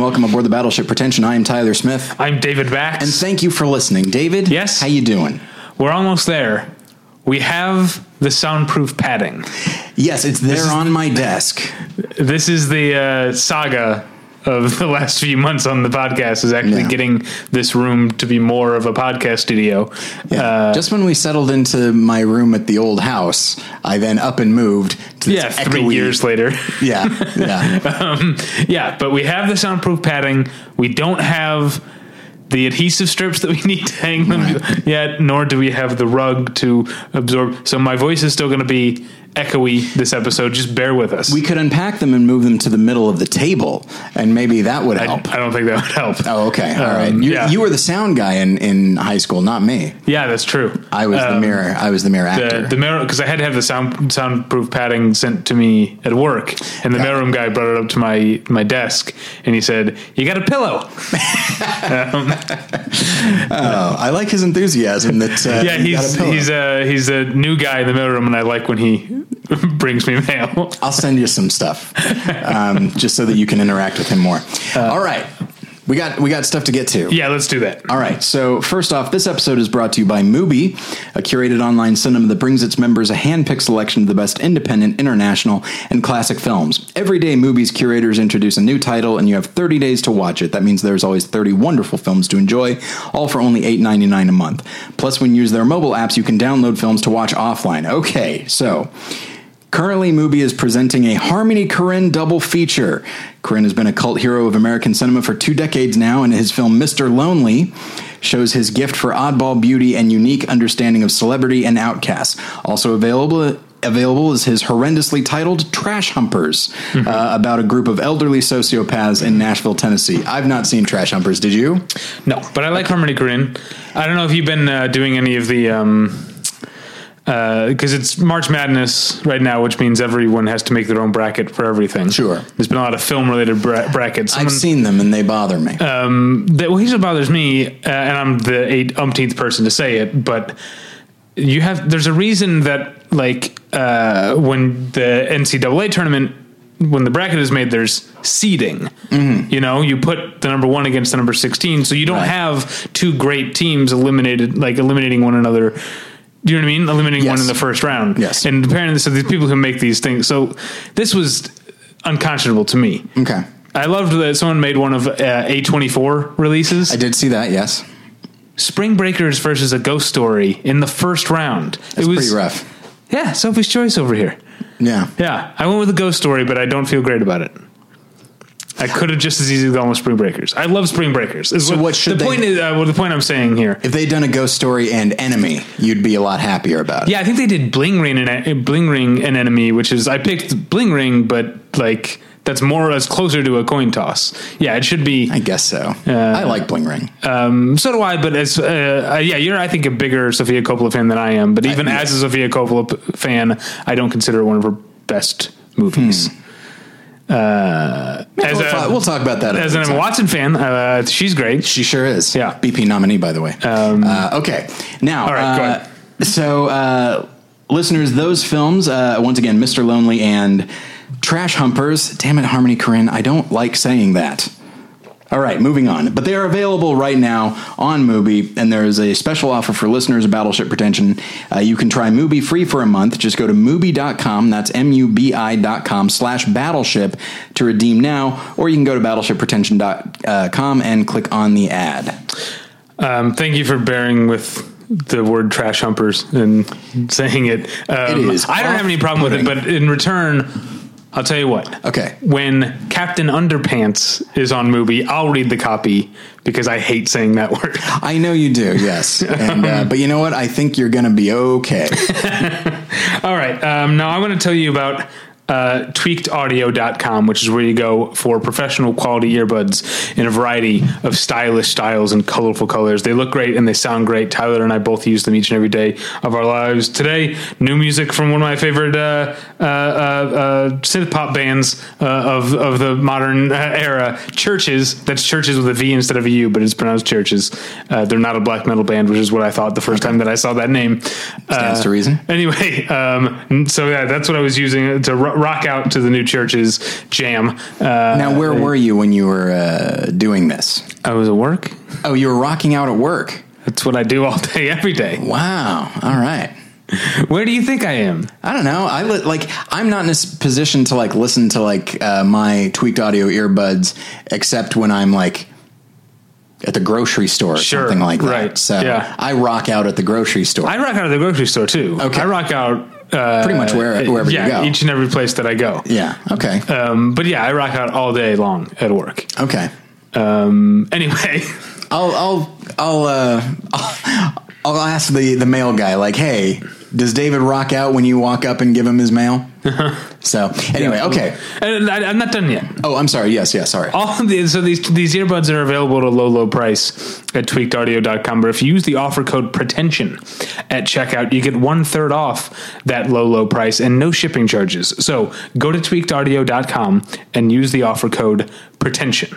and welcome aboard the Battleship Pretension. I am Tyler Smith, I'm David Bax. and thank you for listening, David. Yes? how you doing? We're almost there. We have the soundproof padding. Yes, it's there on my desk. This is the uh, saga of the last few months on the podcast is actually Yeah. getting this room to be more of a podcast studio. Yeah. Uh, Just when we settled into my room at the old house, I then up and moved to yeah, three echoey- years later. Yeah, yeah. um, yeah, but we have the soundproof padding. We don't have the adhesive strips that we need to hang them yet, nor do we have the rug to absorb. So my voice is still going to be echoey this episode. Just bear with us. we could unpack them and move them to the middle of the table, and maybe that would help. I don't think that would help. Oh, okay. All Um, right. You, yeah. you were the sound guy in, in high school, not me. Yeah, that's true. I was the Um, mirror. I was the mirror actor. The, the mirror because I had to have the sound soundproof padding sent to me at work, and the Yeah. mailroom guy brought it up to my my desk, and he said, "You got a pillow?" oh, I like his enthusiasm. That uh, yeah, he's a he's a he's a new guy in the mailroom, and I like when he brings me mail. I'll send you some stuff, um, just so that you can interact with him more. All right, we got we got stuff to get to. Yeah, let's do that. All right. So first off, this episode is brought to you by Mubi, a curated online cinema that brings its members a hand-picked selection of the best independent, international, and classic films. Every day, Mubi's curators introduce a new title, and you have 30 days to watch it. That means there's always 30 wonderful films to enjoy, all for only $8.99 a month. Plus, when you use their mobile apps, you can download films to watch offline. Okay, so Currently, Mubi is presenting a Harmony Korine double feature. Korine has been a cult hero of American cinema for two decades now, and his film Mr. Lonely shows his gift for oddball beauty and unique understanding of celebrity and outcasts. Also available. Available is his horrendously titled Trash Humpers, uh, about a group of elderly sociopaths in Nashville, Tennessee. I've not seen Trash Humpers. Did you? No, but I like Harmony Korine. I don't know if you've been uh, doing any of the. Um, because it's March Madness right now, which means everyone has to make their own bracket for everything. Sure. there's been a lot of film-related bra- brackets. I've seen them and they bother me. um, that, well, here's what bothers me, uh, and I'm the eight umpteenth person to say it, but you have there's a reason that like uh, when the NCAA tournament when the bracket is made, there's seeding. You know, you put the number one against the number sixteen, so you don't Right. have two great teams eliminated, like eliminating one another. Do you know what I mean? Eliminating one in the first round. Yes. And apparently, so these people who make these things. So this was unconscionable to me. okay. I loved that someone made one of uh, A24 releases. I did see that, yes. Spring Breakers versus a Ghost Story in the first round. It was pretty rough. Yeah, Sophie's Choice over here. Yeah. Yeah, I went with a Ghost Story, but I don't feel great about it. I could have just as easily gone with Spring Breakers. I love Spring Breakers. Is So what should the they- point is? Uh, well, the point I'm saying here. If they'd done a ghost story and enemy, you'd be a lot happier about it. Yeah, I think they did Bling Ring and Bling Ring an enemy, which is I picked Bling Ring, but like that's more as closer to a coin toss. Yeah, it should be. I guess so. I like Bling Ring. Um, so do I, but as uh, uh, yeah, you're I think a bigger Sofia Coppola fan than I am. But even I- as a Sofia Coppola fan, I don't consider it one of her best movies. Uh, as we'll, a, talk, we'll talk about that. as an time. Watson fan, uh, she's great. She sure is. Yeah. BP nominee, by the way. uh, okay. Now, all right, uh, so uh, listeners, those films, uh, once again, Mr. Lonely and Trash Humpers. Damn it, Harmony Korine. I don't like saying that. All right, moving on. But they are available right now on Mubi, and there is a special offer for listeners of Battleship Pretension. Uh, you can try Mubi free for a month. Just go to Mubi.com, that's M-U-B-I.com slash Battleship to redeem now, or you can go to BattleshipPretension.com and click on the ad. Um, thank you for bearing with the word trash humpers and saying it. Um, It is I don't have any problem with it, but in return, I'll tell you what. Okay. When Captain Underpants is on Mubi, I'll read the copy because I hate saying that word. I know you do, yes. And uh, But you know what? I think you're going to be okay. All right. Um, now I want to tell you about uh, tweakedaudio.com, which is where you go for professional quality earbuds in a variety of stylish styles and colorful colors. They look great and they sound great. Tyler and I both use them each and every day of our lives. Today, new music from one of my favorite uh, uh, uh, uh, synth pop bands uh, of, of the modern uh, era, Churches. That's Churches with a V instead of a U, but it's pronounced Churches. Uh, they're not a black metal band, which is what I thought the first time that I saw that name. Stands to reason. Anyway, um, so yeah, that's what I was using. A Ru- rock out to the new church's jam. Uh, Now, where were you when you were uh, doing this? I was at work. Oh, you were rocking out at work. That's what I do all day, every day. Wow. All right. Where do you think I am? I don't know. I li- like. I'm not in a position to like listen to like uh, my tweaked audio earbuds, except when I'm like at the grocery store or Sure, something like that. right, So yeah. I rock out at the grocery store. I rock out at the grocery store too. Okay. I rock out uh, Pretty much where- wherever you yeah, go. each and every place that I go. yeah. Okay. Um, but yeah, I rock out all day long at work. okay. Um, anyway, I'll I'll I'll uh I'll, I'll ask the the mail guy like, hey, does David rock out when you walk up and give him his mail? so anyway, okay. and I, I'm not done yet. Oh, I'm sorry. Yes, yes. Sorry. All these, so these these earbuds are available at a low low price at tweakedaudio.com. But if you use the offer code pretension at checkout, you get one third off that low low price and no shipping charges. So go to tweakedaudio.com and use the offer code pretension.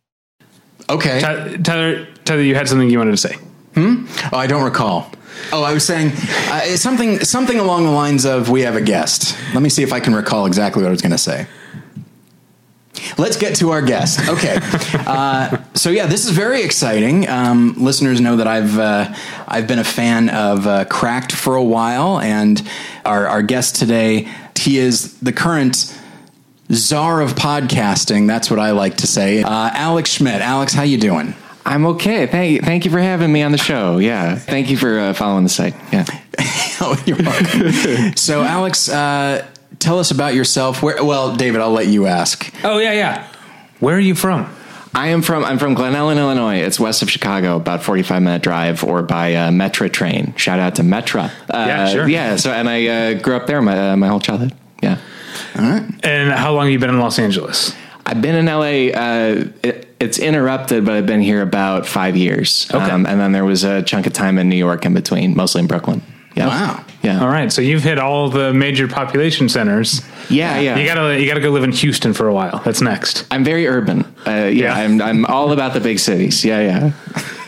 Okay. Ty- Tyler, Tyler, you had something you wanted to say. Hmm? Oh, I don't recall. Oh, I was saying uh, something something along the lines of we have a guest. Let me see if I can recall exactly what I was going to say. Let's get to our guest. Okay, uh, so yeah, this is very exciting. Um, listeners know that I've uh, I've been a fan of uh, Cracked for a while, and our our guest today he is the current czar of podcasting. That's what I like to say. Uh, Alex Schmidt. Alex, how you doing? I'm okay. Thank you. Thank you for having me on the show. Yeah. Thank you for uh, following the site. Yeah. Oh, you're welcome. so, Alex, uh, tell us about yourself. Where? Well, David, I'll let you ask. Oh yeah, yeah. Where are you from? I am from I'm from Glen Ellyn, Illinois. It's west of Chicago, about 45 minute drive, or by uh, Metra train. Shout out to Metra. Uh, Yeah, sure. Yeah. So and I uh, grew up there my uh, my whole childhood. Yeah. And how long have you been in Los Angeles? I've been in LA. Uh, it, it's interrupted, but I've been here about five years. Okay. Um, and then there was a chunk of time in New York in between, mostly in Brooklyn. Yeah. Wow. Yeah. All right, so you've hit all the major population centers. Yeah. Yeah. You gotta you gotta go live in Houston for a while. That's next. I'm very urban. Uh, yeah, Yeah. I'm I'm all about the big cities. Yeah, yeah.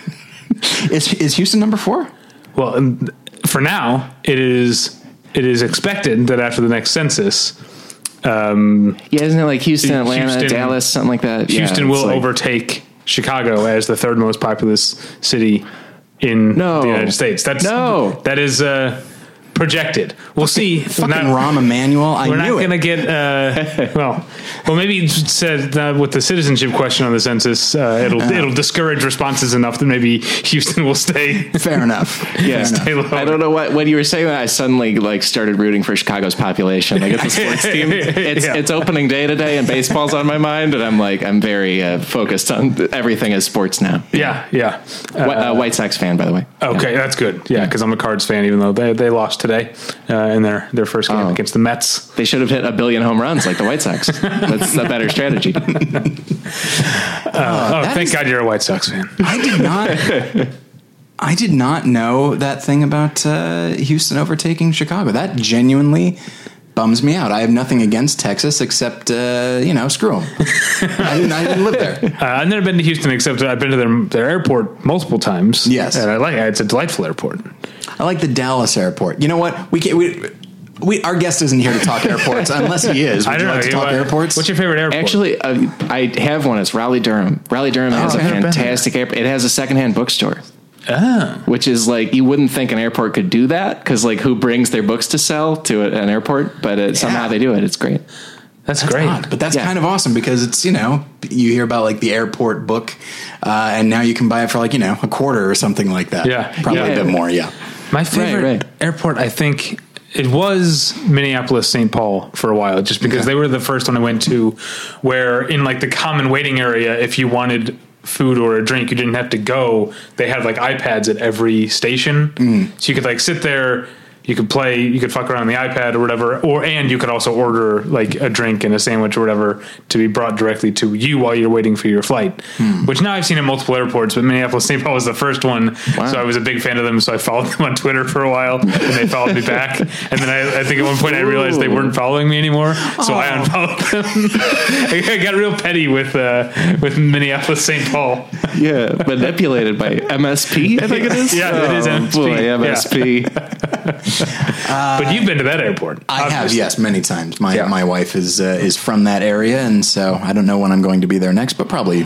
Is is Houston number four? Well, for now, it is it is expected that after the next census, um, Yeah, isn't it like Houston, Atlanta, Houston- Dallas, something like that? Yeah, Houston it's will like- overtake Chicago as the third most populous city in No. the United States. That's No. that is uh, projected. We'll see. Fucking Not- Rahm Emanuel. I We're not going to get uh, well. Well, maybe you said uh, with the citizenship question on the census, uh, it'll it'll discourage responses enough that maybe Houston will stay. Fair enough. Yeah, Stay low. I don't know what when you were saying that. I suddenly like started rooting for Chicago's population. Like it's a sports team. It's Yeah. it's opening day today, and baseball's on my mind, and I'm like I'm very uh, focused on everything as sports now. Yeah, yeah. Uh, uh, White Sox fan, by the way. okay, that's good. Yeah, because I'm a Cards fan, even though they, they lost today uh, in their, their first game Oh. against the Mets. They should have hit a billion home runs like the White Sox. That's a better strategy. oh, thank is- God you're a White Sox fan. I did not. I did not know that thing about uh, Houston overtaking Chicago. That genuinely bums me out. I have nothing against Texas except uh, you know screw them. I didn't. I didn't live there. Uh, I've never been to Houston except I've been to their, their airport multiple times. Yes. and I like it. It's a delightful airport. I like the Dallas airport. You know what? We can we. We, our guest isn't here to talk airports unless he is. Would I don't you know. like to talk what- airports? What's your favorite airport? Actually, uh, I have one. It's Raleigh Durham. Raleigh Durham has Oh, a I've never fantastic airport. It has a secondhand bookstore. Ah. which is like you wouldn't think an airport could do that because like who brings their books to sell to a- an airport but it, somehow they do it it's great that's, That's great. odd, but that's Yeah. kind of awesome because it's you know you hear about like the airport book, uh, and now you can buy it for like you know a quarter or something like that. Yeah. probably Yeah. a bit more. Yeah, My favorite right. airport, I think, it was Minneapolis St. Paul for a while, just because Okay. they were the first one I went to where in like the common waiting area, if you wanted food or a drink, you didn't have to go. They had like iPads at every station. Mm. So you could like sit there, you could play, you could fuck around on the iPad or whatever, or and you could also order like a drink and a sandwich or whatever to be brought directly to you while you're waiting for your flight. Which now I've seen at multiple airports, but Minneapolis St. Paul was the first one, so I was a big fan of them. So I followed them on Twitter for a while, and they followed me back. And then I, I think at one point I realized they weren't following me anymore, so I unfollowed them. I got real petty with uh, with Minneapolis St. Paul. Yeah, manipulated by MSP. I think it is. Yeah, it is Oh, MSP. Boy, Yeah. MSP. but you've been to that airport. I have, yes, many times. My Yeah. my wife is uh, is from that area, and so I don't know when I'm going to be there next, but probably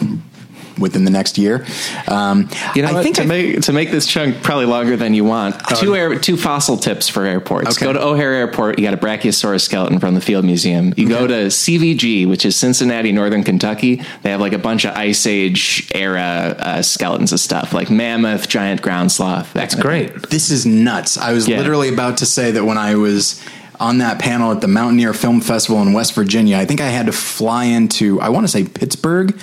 within the next year. Um, You know, I what? think to I- make to make this chunk probably longer than you want. two air, two fossil tips for airports. Okay. Go to O'Hare Airport. You got a Brachiosaurus skeleton from the Field Museum. You go to CVG, which is Cincinnati, Northern Kentucky. They have like a bunch of Ice Age era uh, skeletons of stuff, like mammoth, giant ground sloth. That's Great. This is nuts. I was Yeah. literally about to say that when I was on that panel at the Mountaineer Film Festival in West Virginia, I think I had to fly into, I want to say Pittsburgh.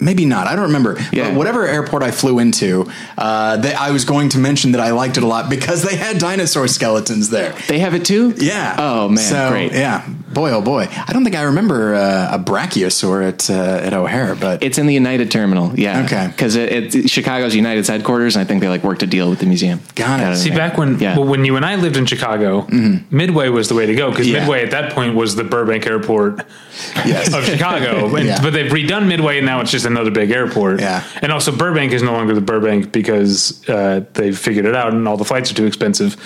Maybe not. I don't remember. Yeah. But whatever airport I flew into, uh, they, I was going to mention that I liked it a lot because they had dinosaur skeletons there. They have it too. Yeah. Oh man, So, great. Yeah. Boy, oh boy. I don't think I remember uh, a brachiosaur at uh, at O'Hare, but It's in the United Terminal. Yeah. Okay. Because it, it, Chicago's United's headquarters, and I think they like worked a deal with the museum. Got it. Got See, back when Yeah. well, when you and I lived in Chicago, Midway was the way to go because Mm-hmm. Yeah. Midway at that point was the Burbank Airport yes. of Chicago. And- Yeah. But they've redone Midway, and now it's just another big airport. Yeah. And also, Burbank is no longer the Burbank because uh, they've figured it out, and all the flights are too expensive.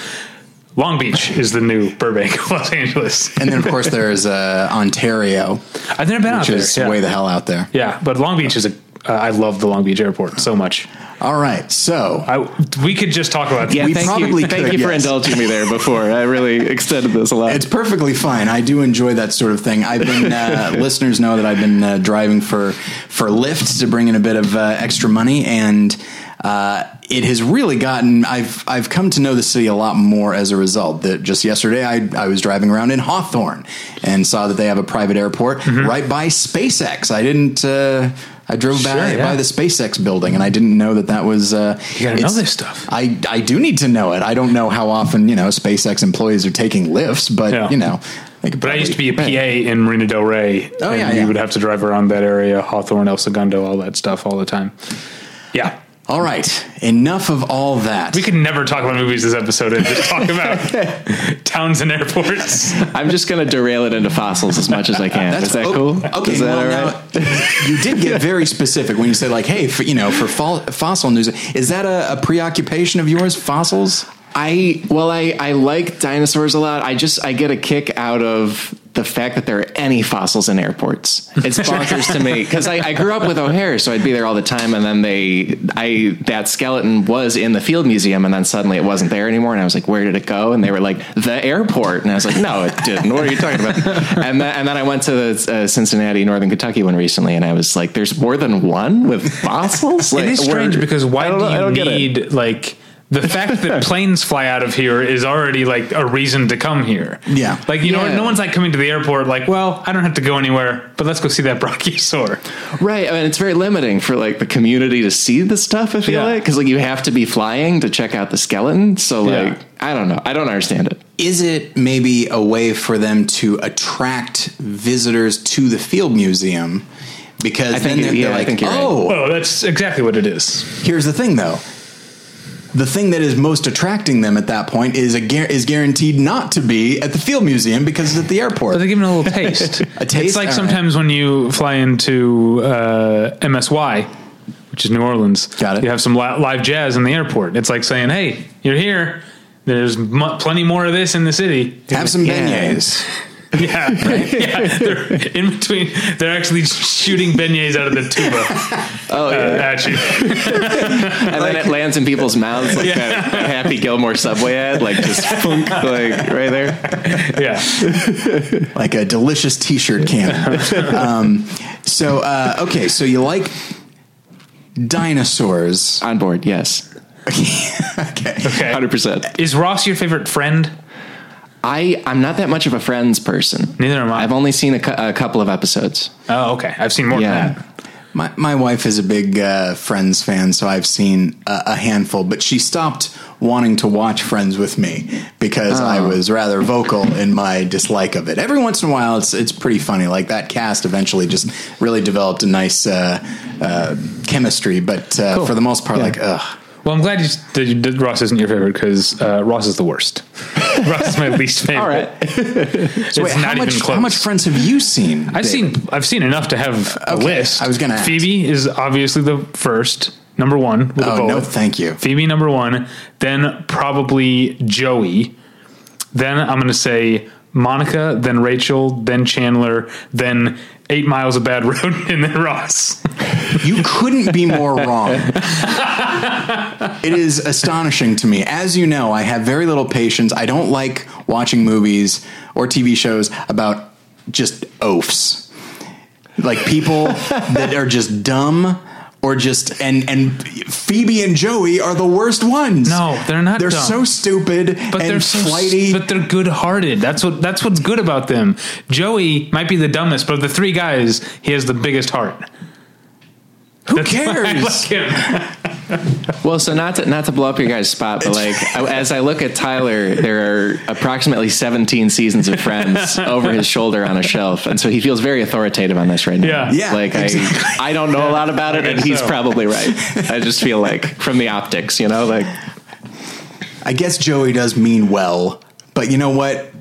Long Beach is the new Burbank Los Angeles. and then of course there's uh, Ontario, I've never been out which there. is yeah. way the hell out there. yeah, but Long Beach is a. Uh, I love the Long Beach airport so much. All right, so I, we could just talk about Yeah, We thank probably you. Thank could, you for indulging me there before. I really extended this a lot. It's perfectly fine. I do enjoy that sort of thing. I've been uh, listeners know that I've been uh, driving for for Lyft to bring in a bit of uh, extra money, and uh, it has really gotten. I've I've come to know the city a lot more as a result. That just yesterday I I was driving around in Hawthorne and saw that they have a private airport right by SpaceX. I didn't. I drove by, yeah. by the SpaceX building, and I didn't know that that was. Uh, You gotta know this stuff. I I do need to know it. I don't know how often you know SpaceX employees are taking Lyfts, but Yeah. you know. they But I used to be a probably- PA in Marina Del Rey. Oh, and yeah, we yeah. would have to drive around that area, Hawthorne, El Segundo, all that stuff all the time. Yeah. All right, enough of all that. We could never talk about movies this episode and just talk about towns and airports. I'm just going to derail it into fossils as much as I can. Is that oh, cool? Okay, Is that well, all right? now, you did get very specific when you said like, "Hey, for, you know, for fo- fossil news, is that a, a preoccupation of yours? Fossils? I well, I I like dinosaurs a lot. I just I get a kick out of the fact that there are any fossils in airports. It's bonkers to me because I, I grew up with O'Hare, so I'd be there all the time. And then they, I that skeleton was in the Field Museum, and then suddenly it wasn't there anymore. And I was like, "Where did it go?" And they were like, "The airport." And I was like, "No, it didn't. What are you talking about?" And then and then I went to the uh, Cincinnati, Northern Kentucky one recently, and I was like, "There's more than one with fossils." Like, it is strange because why do you don't get it. need like the fact that planes fly out of here is already like a reason to come here. Yeah. Like you know, no one's like coming to the airport like, well, I don't have to go anywhere, but let's go see that brachiosaur. Right. I mean, it's very limiting for like the community to see the stuff. I feel Yeah. like because like you have to be flying to check out the skeleton. So like Yeah. I don't know. I don't understand it. Is it maybe a way for them to attract visitors to the Field Museum? Because I then think- they're, yeah, they're I like, think you're right. oh, Oh, that's exactly what it is. here's the thing though. The thing that is most attracting them at that point is a is guaranteed not to be at the Field Museum because it's at the airport. But they're giving a little taste. A taste? It's like All right. sometimes when you fly into uh, MSY, which is New Orleans. Got it. You have some live jazz in the airport. It's like saying, "Hey, you're here. There's mu- plenty more of this in the city." Have some Yeah. beignets. Yeah, yeah. They're in between. They're actually shooting beignets out of the tuba Oh uh, at you. and then it lands in people's mouths like Yeah. that Happy Gilmore subway ad, like just funk, like right there. Yeah, like a delicious T-shirt can. um, so uh, okay, so you like dinosaurs? On board, yes, okay. okay. hundred percent. Is Ross your favorite friend? I I'm not that much of a Friends person. Neither am I. I've only seen a, cou- a couple of episodes. Oh, okay. I've seen more Yeah. than that. My my wife is a big uh, Friends fan, so I've seen a, a handful. But she stopped wanting to watch Friends with me because I Oh. was rather vocal in my dislike of it. Every once in a while, it's it's pretty funny. Like that cast eventually just really developed a nice uh, uh, chemistry. But uh, Cool. for the most part, Yeah. like ugh. Well, I'm glad you, that, you, that Ross isn't your favorite because uh, Ross is the worst. Ross is my least favorite. All right. It's So wait, how not much even close. how much Friends have you seen? I've Dave? seen I've seen enough to have a Okay, list. I was gonna ask. Phoebe is obviously the first number one with Oh no, thank you. Phoebe number one, then probably Joey. Then I'm going to say Monica, then Rachel, then Chandler, then Eight Miles of Bad Road, and then Ross. You couldn't be more wrong. it is astonishing to me. As you know, I have very little patience. I don't like watching movies or TV shows about just oafs. Like people that are just dumb or just and and Phoebe and Joey are the worst ones. No, they're not They're dumb. so stupid But and they're so, flighty. but they're good-hearted. That's what that's what's good about them. Joey might be the dumbest, but of the three guys, he has the biggest heart. Who That's cares? like him. Well, so not to not to blow up your guys' spot, but like as I look at Tyler, there are approximately 17 seasons of Friends over his shoulder on a shelf, and so he feels very authoritative on this right now. Yeah. Yeah, like exactly. I I don't know a lot about it, and guess he's so. probably right. I just feel like from the optics, you know, like I guess Joey does mean well, but you know what?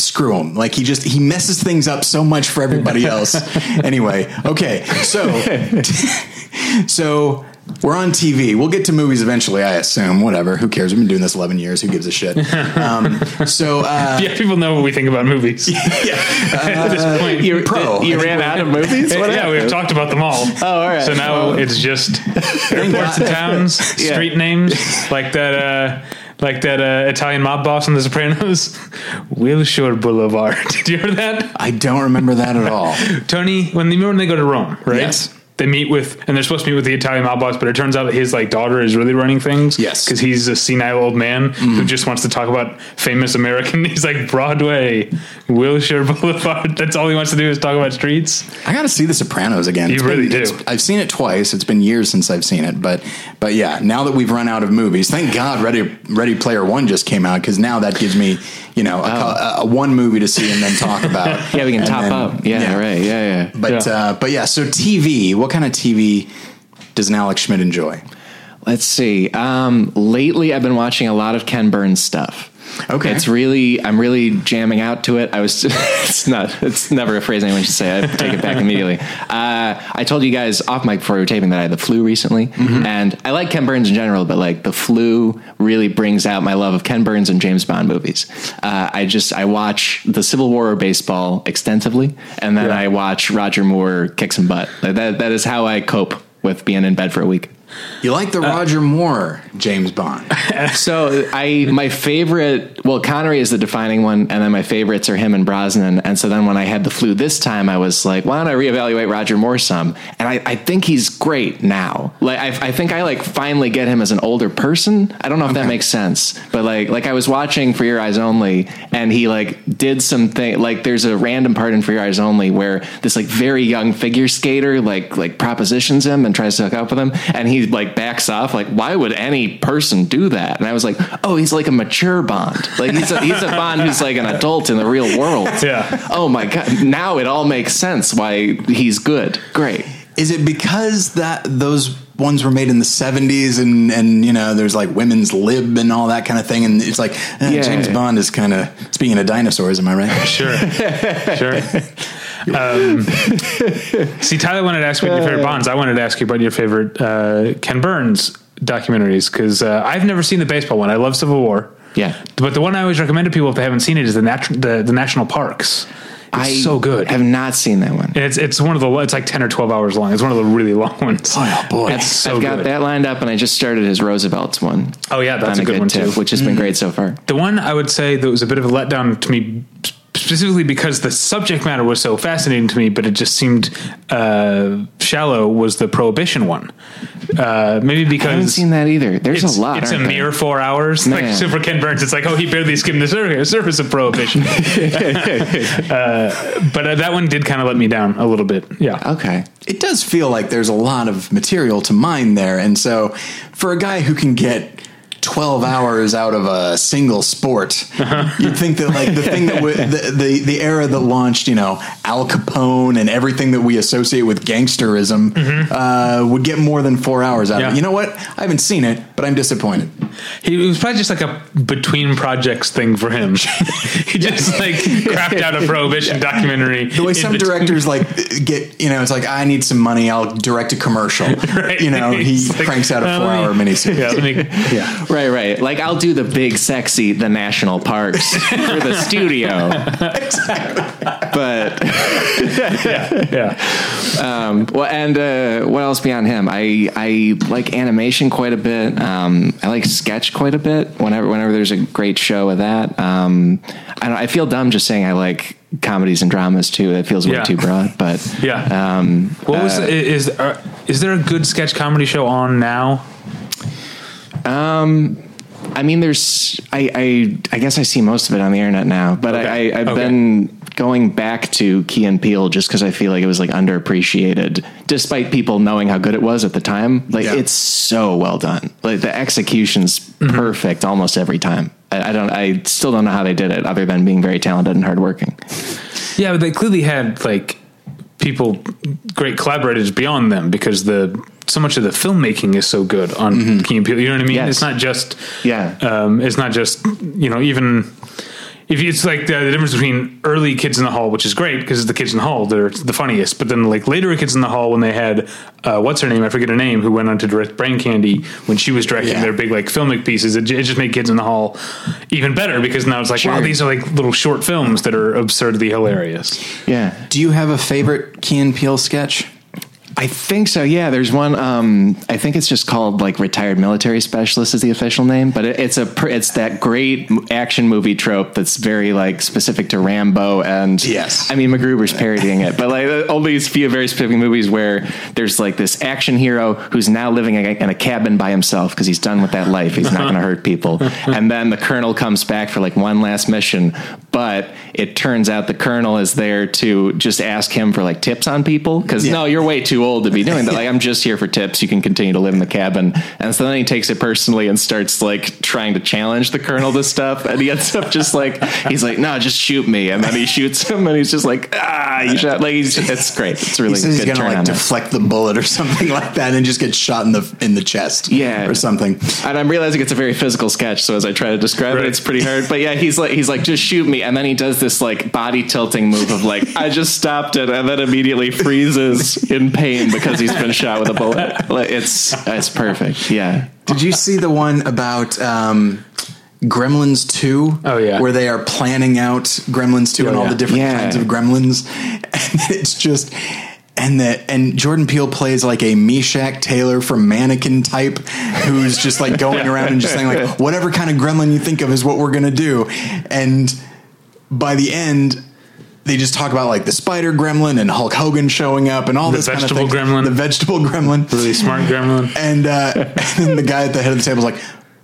Screw him. Like he just he messes things up so much for everybody else. anyway, okay. So so we're on TV. We'll get to movies eventually, I assume. Whatever. Who cares? We've been doing this 11 years. Who gives a shit? Um, so uh, Yeah, people know what we think about movies. Yeah. At this point, you, Pro. you ran out of movies. What yeah, we've talked about them all. Oh, all right. So now it's just airports and towns, Yeah. street names, like that, uh, like that uh, Italian mob boss on The Sopranos, Wilshire Boulevard. Did you hear that? I don't remember that at all. Tony, when they remember when they go to Rome, right? Yes. They meet with, and they're supposed to meet with the Italian mob boss, but it turns out that his like daughter is really running things. Yes. because he's a senile old man who just wants to talk about famous American. He's like Broadway, Wilshire Boulevard. That's all he wants to do is talk about streets. I got to see The Sopranos again. You It's really been- do. I've seen it twice. It's been years since I've seen it, but but yeah, now that we've run out of movies, thank God Ready Ready Player One just came out because now that gives me you know a, a, a one movie to see and then talk about. Oh. Yeah, we can And top then- up. Yeah, right. Yeah, yeah. But Yeah. uh, but yeah, so TV. What kind of TV does Alex Schmidt enjoy? Let's see. Um, lately, I've been watching a lot of Ken Burns stuff. Okay. it's really I'm really jamming out to it. I was it's not it's never a phrase anyone should say. I take it back immediately. Uh, I told you guys off mic before we were taping that I had the flu recently, Mm-hmm. and I like Ken Burns in general, but like the flu really brings out my love of Ken Burns and James Bond movies. Uh, I just I watch the Civil War or baseball extensively, and then Yeah. I watch Roger Moore kick some butt. Like that that is how I cope with being in bed for a week. You like the uh, Roger Moore James Bond? So I my favorite well Connery is the defining one, and then my favorites are him and Brosnan. And so then when I had the flu this time, I was like, why don't I reevaluate Roger Moore some? And I, I think he's great now. Like I, I think I like finally get him as an older person. I don't know if that makes sense, but like like I was watching For Your Eyes Only, and he like did something like there's a random part in For Your Eyes Only where this like very young figure skater like like propositions him and tries to hook up with him, and he like backs off. Like why would any person do that? And I was like, oh, he's like a mature Bond. Like he's a, he's a Bond who's like an adult in the real world. Yeah. Oh my god! Now it all makes sense why he's good. Great. Is it because that those ones were made in the 70s and and you know there's like women's lib and all that kind of thing and it's like eh, Yeah. James Bond is kind of speaking of dinosaurs am I right? Sure, sure. Um, see, Tyler wanted to ask you about your favorite Bonds. I wanted to ask you about your favorite uh, Ken Burns documentaries because uh, I've never seen the baseball one. I love Civil War. Yeah. but the one I always recommend to people if they haven't seen it is the nat- the, the national parks. It's I so good. I have not seen that one. It's it's one of the it's like ten or twelve hours long. It's one of the really long ones. Oh boy. It's so I've got good. that lined up, and I just started his Roosevelt's one. Oh yeah, that's on a good one too. which has been great so far. The one I would say that was a bit of a letdown to me specifically because the subject matter was so fascinating to me, but it just seemed uh, shallow. Was the prohibition one? Uh, maybe because I haven't seen that either. There's it's, a lot. It's a aren't there? mere four hours. Like Man. super Ken Burns. It's like oh, he barely skimmed the surface of prohibition. uh, but uh, that one did kind of let me down a little bit. Yeah. Okay. it does feel like there's a lot of material to mine there. And so for a guy who can get 12 hours out of a single sport, you'd think that like the thing that w- the, the, the era that launched, you know, Al Capone and everything that we associate with gangsterism uh, would get more than four hours out of it. You know what? I haven't seen it, but I'm disappointed. He it was probably just like a between projects thing for him. he just like crapped out a prohibition documentary. The way some between- directors like get, you know, it's like I need some money, I'll direct a commercial. Right. You know, he like, cranks out a uh, four let hour me- miniseries. Yeah, yeah. Right, right. Like I'll do the big, sexy, the national parks for the studio. But Yeah. yeah. um, well, and uh, what else beyond him? I I like animation quite a bit. Um, I like sketch quite a bit. Whenever whenever there's a great show of that, um, I don't. I feel dumb just saying I like comedies and dramas too. That feels way Yeah. too broad. But Yeah. um, What was uh, is uh, is there a good sketch comedy show on now? I mean, there's. I, I I guess I see most of it on the internet now, but Okay. I, I, I've Okay. been going back to Key and Peele just because I feel like it was like underappreciated, despite people knowing how good it was at the time. Like Yeah. it's so well done. Like the execution's Mm-hmm. perfect almost every time. I, I don't. I still don't know how they did it, other than being very talented and hardworking. Yeah, but they clearly had like people, great collaborators beyond them because the so much of the filmmaking is so good on Key and Peele. You know what I mean? Yes. It's not just Yeah. Um, it's not just you know even. If it's like the, the difference between early Kids in the Hall, which is great because it's the Kids in the Hall, they're the funniest. But then like later Kids in the Hall, when they had uh, what's her name? I forget her name, who went on to direct Brain Candy when she was directing Yeah. their big like filmic pieces. It, it just made Kids in the Hall even better because now it's like wow, these are like little short films that are absurdly hilarious. Yeah. Do you have a favorite Key and Peele sketch? I think so. Yeah, there's one. Um, I think it's just called like retired military specialist is the official name, but it, it's a it's that great action movie trope that's very like specific to Rambo and Yes. I mean MacGruber's parodying it, but like all these few very specific movies where there's like this action hero who's now living in a, in a cabin by himself because he's done with that life. He's not going to hurt people, and then the colonel comes back for like one last mission, but it turns out the colonel is there to just ask him for like tips on people because Yeah. no, you're way too old to be doing that. Like, I'm just here for tips. You can continue to live in the cabin. And so then he takes it personally and starts like trying to challenge the colonel to stuff. And he ends up just like, he's like, no, just shoot me. And then he shoots him and he's just like, ah, you shot. Like, he's, it's great. It's really he says he's good gonna like on it. deflect the bullet or something like that, and just get shot in the in the chest, Yeah. or something. And I'm realizing it's a very physical sketch, so as I try to describe Right. it, it's pretty hard. But yeah, he's like he's like just shoot me, and then he does this like body tilting move of like I just stopped it, and then immediately freezes in pain because he's been shot with a bullet. It's it's perfect. Yeah. Did you see the one about um, Gremlins Two? Oh, yeah. where they are planning out Gremlins Two Oh, and all yeah. the different Yeah. kinds of Gremlins, and it's just. And that and Jordan Peele plays like a Meshach Taylor from Mannequin type, who's just like going around and just saying like whatever kind of gremlin you think of is what we're gonna do, and by the end they just talk about like the spider gremlin and Hulk Hogan showing up and all The this kind of vegetable thing. gremlin. the vegetable gremlin, Really smart gremlin. and, uh, and then the guy at the head of the table is like,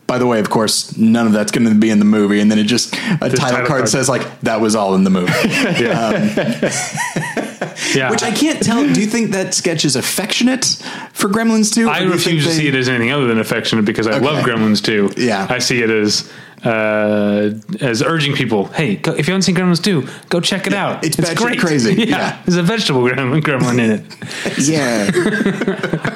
by the way, of course, none of that's going to be in the movie. And then it just, a title, title card, card. says, like, that was all in the movie. Yeah, Which I can't tell. Do you think that sketch is affectionate for Gremlins 2? I refuse to see it as anything other than affectionate because I love Gremlins too. Yeah. I see it as uh, as urging people. Hey, go, if you haven't seen Gremlins two, go check it out. it's batshit crazy. Yeah, Yeah. there's a vegetable gremlin, gremlin in it. Yeah.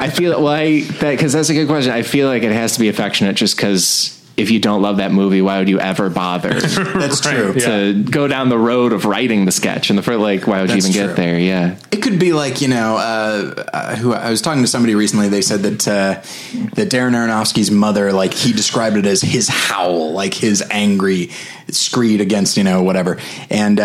I feel well, I that because that's a good question. I feel like it has to be affectionate, just because if you don't love that movie, why would you ever bother That's Right, true. yeah. to go down the road of writing the sketch? And the first, like, why would That's you even true. get there? Yeah. It could be like you know, uh, uh, who I was talking to somebody recently. They said that uh, that Darren Aronofsky's mother, like he described it as his howl, like his angry screed against you know whatever, and.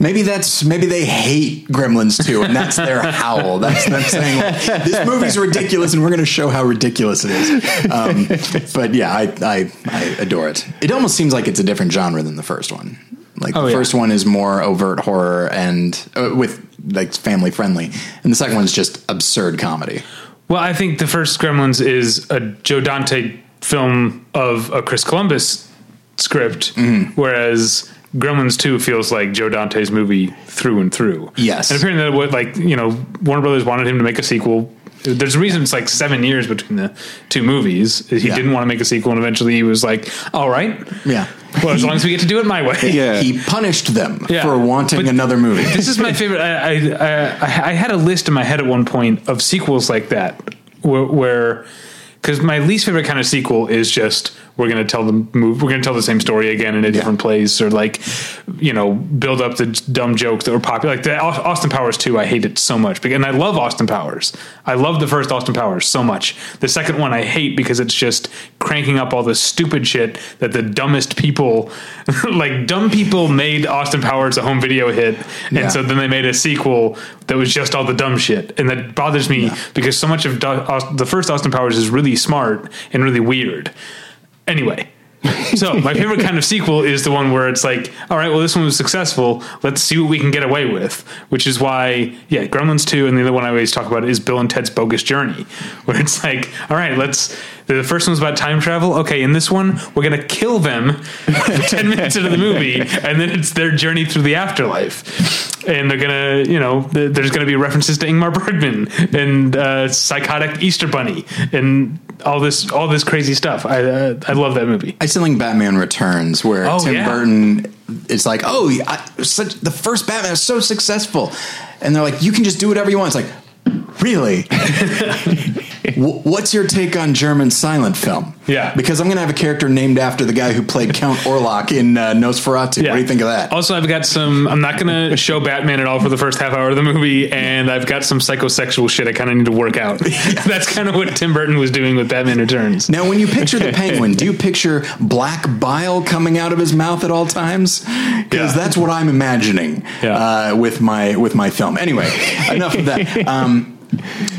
Maybe that's maybe they hate Gremlins too, and that's their howl. That's them saying like, this movie's ridiculous, and we're going to show how ridiculous it is. Um, but yeah, I, I I adore it. It almost seems like it's a different genre than the first one. Like Oh, the yeah. first one is more overt horror and uh, with like family friendly, and the second one's just absurd comedy. Well, I think the first Gremlins is a Joe Dante film of a Chris Columbus script, Mm-hmm. whereas Gremlins 2 feels like Joe Dante's movie through and through. Yes. And apparently, that what like you know, Warner Brothers wanted him to make a sequel. There's a reason it's like seven years between the two movies. He Yeah. didn't want to make a sequel, and eventually he was like, "All right, Yeah. well, as long as we get to do it my way." Yeah. He punished them Yeah. for wanting But another movie. this is my favorite. I, I, I, I had a list in my head at one point of sequels like that, where because my least favorite kind of sequel is just we're going to tell the move, we're going to tell the same story again in a different place, or like you know build up the dumb jokes that were popular. Like the Austin Powers two, I hate it so much, Because- and I love Austin Powers. I love the first Austin Powers so much. The second one I hate because it's just cranking up all the stupid shit that the dumbest people, like dumb people, made Austin Powers a home video hit, and Yeah. so then they made a sequel that was just all the dumb shit, and that bothers me because so much of the first Austin Powers is really smart and really weird. Anyway. so my favorite kind of sequel is the one where it's like, all right, well, this one was successful. Let's see what we can get away with. Which is why, yeah, Gremlins two, and the other one I always talk about is Bill and Ted's Bogus Journey, where it's like, all right, let's. The first one's about time travel. Okay, in this one, we're gonna kill them ten minutes into the movie, and then it's their journey through the afterlife, and they're gonna, you know, th- there's gonna be references to Ingmar Bergman and uh, psychotic Easter Bunny and all this, all this crazy stuff. I uh, I love that movie. I still think Batman Returns, where Oh, Tim yeah. Burton, it's like, oh, I, such, the first Batman is so successful, and they're like, you can just do whatever you want. It's like, really? What's your take on German silent film? Yeah. because I'm going to have a character named after the guy who played Count Orlok in uh, Nosferatu. What do you think of that? Also, I've got some. I'm not going to show Batman at all for the first half hour of the movie, and I've got some psychosexual shit I kind of need to work out. That's kind of what Tim Burton was doing with Batman Returns. Now, when you picture the penguin, do you picture black bile coming out of his mouth at all times? Because Yeah. that's what I'm imagining Yeah. uh, with my with my film. Anyway, enough of that. Um,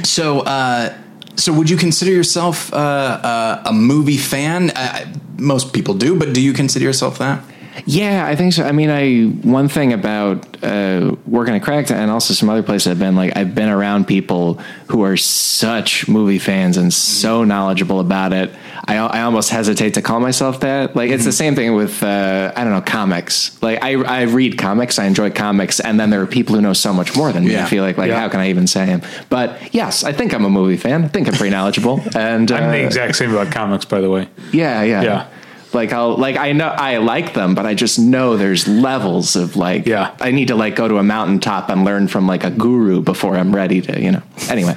so, uh, so would you consider yourself uh, uh, a movie fan? Uh, most people do, but do you consider yourself that? Yeah, I think so. I mean, I one thing about uh, working at Cracked and also some other places I've been like I've been around people who are such movie fans and so knowledgeable about it. I, I almost hesitate to call myself that. Like it's the same thing with uh, I don't know comics. Like I I read comics, I enjoy comics, and then there are people who know so much more than me. Yeah. I feel like like Yeah. how can I even say him? But yes, I think I'm a movie fan. I think I'm pretty knowledgeable. And I'm the uh, exact same about comics, by the way. yeah, yeah. Yeah. Like I'll like I know I like them, but I just know there's levels of like Yeah. I need to like go to a mountaintop and learn from like a guru before I'm ready to, you know. Anyway.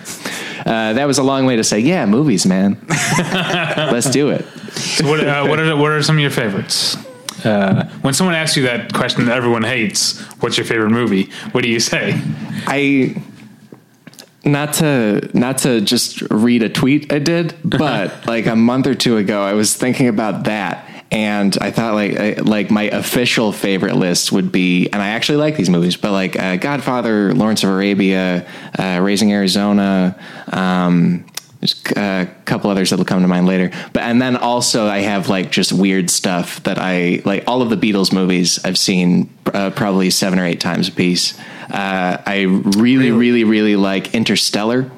Uh, that was a long way to say, yeah, movies, man. Let's do it. So what, uh, what are what are some of your favorites? Uh, when someone asks you that question that everyone hates, what's your favorite movie? What do you say? I not to not to just read a tweet I did, but like a month or two ago, I was thinking about that, and I thought like I, like my official favorite list would be, and I actually like these movies, but like uh, Godfather, Lawrence of Arabia, uh, Raising Arizona. Um, there's a couple others that'll come to mind later, but and then also I have like just weird stuff that I like. All of the Beatles movies I've seen uh, probably seven or eight times a piece. Uh, I really, really, really like Interstellar.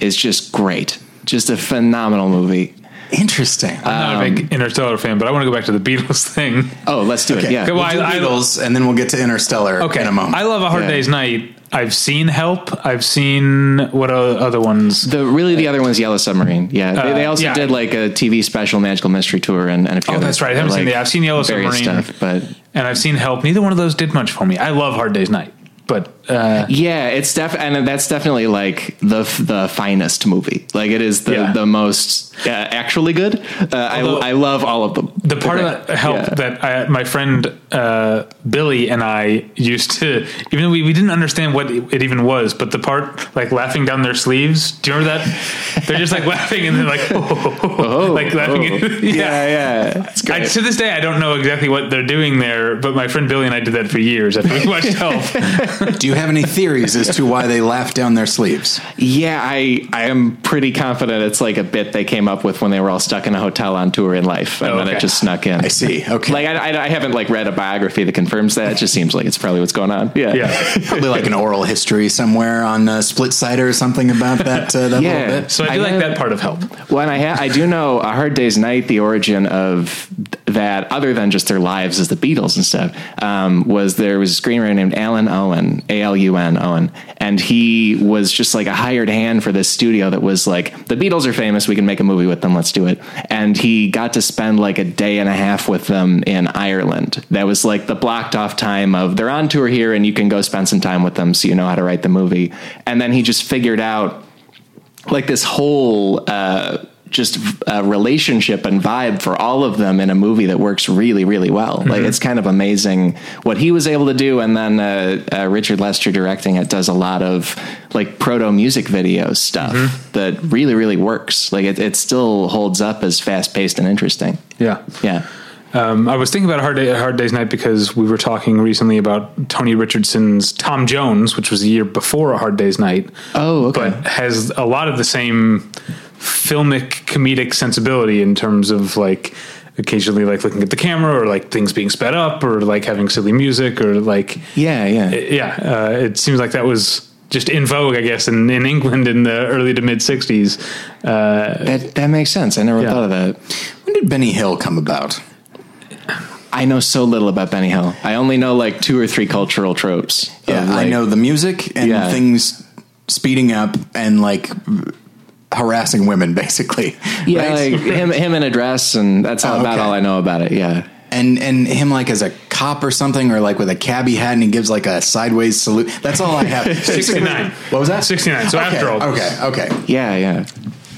It's just great, just a phenomenal movie. Interesting. I'm not a big Interstellar fan, but I want to go back to the Beatles thing. Oh, let's do it. okay, Yeah, Well, we'll I- do I- Beatles, and then we'll get to Interstellar Okay, in a moment. I love A Hard Yeah. Day's Night. I've seen Help. I've seen what o- other ones? the really the other one's Yellow Submarine. Yeah, they, they Uh, also yeah. did like a TV special, Magical Mystery Tour, and, and a few. Oh, other, that's right. I haven't like, seen the- I've seen Yellow Submarine. stuff, but and I've seen Help. Neither one of those did much for me. I love Hard Day's Night, but uh, Yeah, it's def and that's definitely like the the finest movie. Like it is the Yeah. the most uh, actually good. Uh, I Although- I love all of them. the part Okay. of that help Yeah. that I, my friend uh, Billy and I used to, even though we, we didn't understand what it, it even was, but the part like laughing down their sleeves. Do you remember that? They're just like laughing and they're like, oh, like laughing. oh. yeah, yeah. It's I, to this day, I don't know exactly what they're doing there, but my friend Billy and I did that for years after we watched Help. do you have any theories as to why they laugh down their sleeves? yeah, I I am pretty confident it's like a bit they came up with when they were all stuck in a hotel on tour in life, and Oh, then it just snuck in. I see. Okay. Like I, I, I haven't like read a biography that confirms that. It just seems like it's probably what's going on. Yeah. Yeah. Probably like an oral history somewhere on uh, Splitsider or something about that. Uh, that Yeah. little bit. So I do I like know- that part of help. Well, and I ha- I do know a Hard Day's Night. The origin of that, other than just their lives as the Beatles and stuff, um, was there was a screenwriter named Alun Owen, A L U N Owen, and he was just like a hired hand for this studio that was like the Beatles are famous. We can make a movie with them. Let's do it. And he got to spend like a day and a half with them in Ireland. That was like the blocked off time of they're on tour here, and you can go spend some time with them, so you know how to write the movie. And then he just figured out like this whole uh, just a relationship and vibe for all of them in a movie that works really really well like it's kind of amazing what he was able to do and then uh, uh, richard lester directing it does a lot of like proto music video stuff that really really works like it, it still holds up as fast paced and interesting Yeah. yeah Um, I was thinking about hard, day, hard Day's Night because we were talking recently about Tony Richardson's Tom Jones, which was a year before A Hard Day's Night. Oh, okay. But has a lot of the same filmic comedic sensibility in terms of like occasionally like looking at the camera or like things being sped up or like having silly music or like yeah yeah yeah. Uh, it seems like that was just in vogue, I guess, in, in England in the early to mid '60s. Uh, that, that makes sense i never Yeah. thought of that When did Benny Hill come about? i know so little about benny hill i only know like two or three cultural tropes of, Yeah, I know the music and Yeah. things speeding up and like harassing women, basically. Yeah, right? like him, him in a dress, and that's all Oh, about okay. all I know about it. Yeah, and and him like as a cop or something, or like with a cabbie hat, and he gives like a sideways salute. That's all I have. 69. What was that? 69. So okay, after all. okay, okay. yeah, yeah.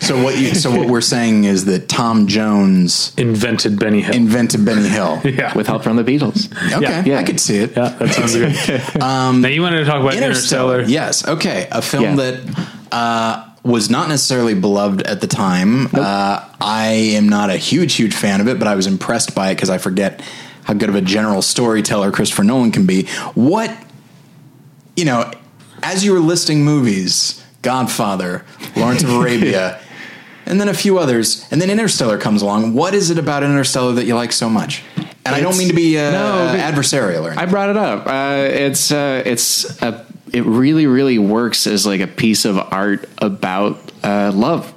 So what you so what we're saying is that Tom Jones invented Benny Hill. invented Benny Hill. yeah. With help from the Beatles. Okay, Yeah. I could see it. yeah, that sounds good. now you wanted to talk about Interstellar. Yes. Okay. A film Yeah. that uh, was not necessarily beloved at the time. Uh, I am not a huge, huge fan of it, but I was impressed by it because I forget how good of a general storyteller Christopher Nolan can be. What, you know, as you were listing movies, Godfather, Lawrence of Arabia, and then a few others, and then Interstellar comes along. What is it about Interstellar that you like so much? And I don't mean to be uh, No, adversarial or anything. I brought it up. Uh, it's uh, it's a, it really really works as like a piece of art about uh, love.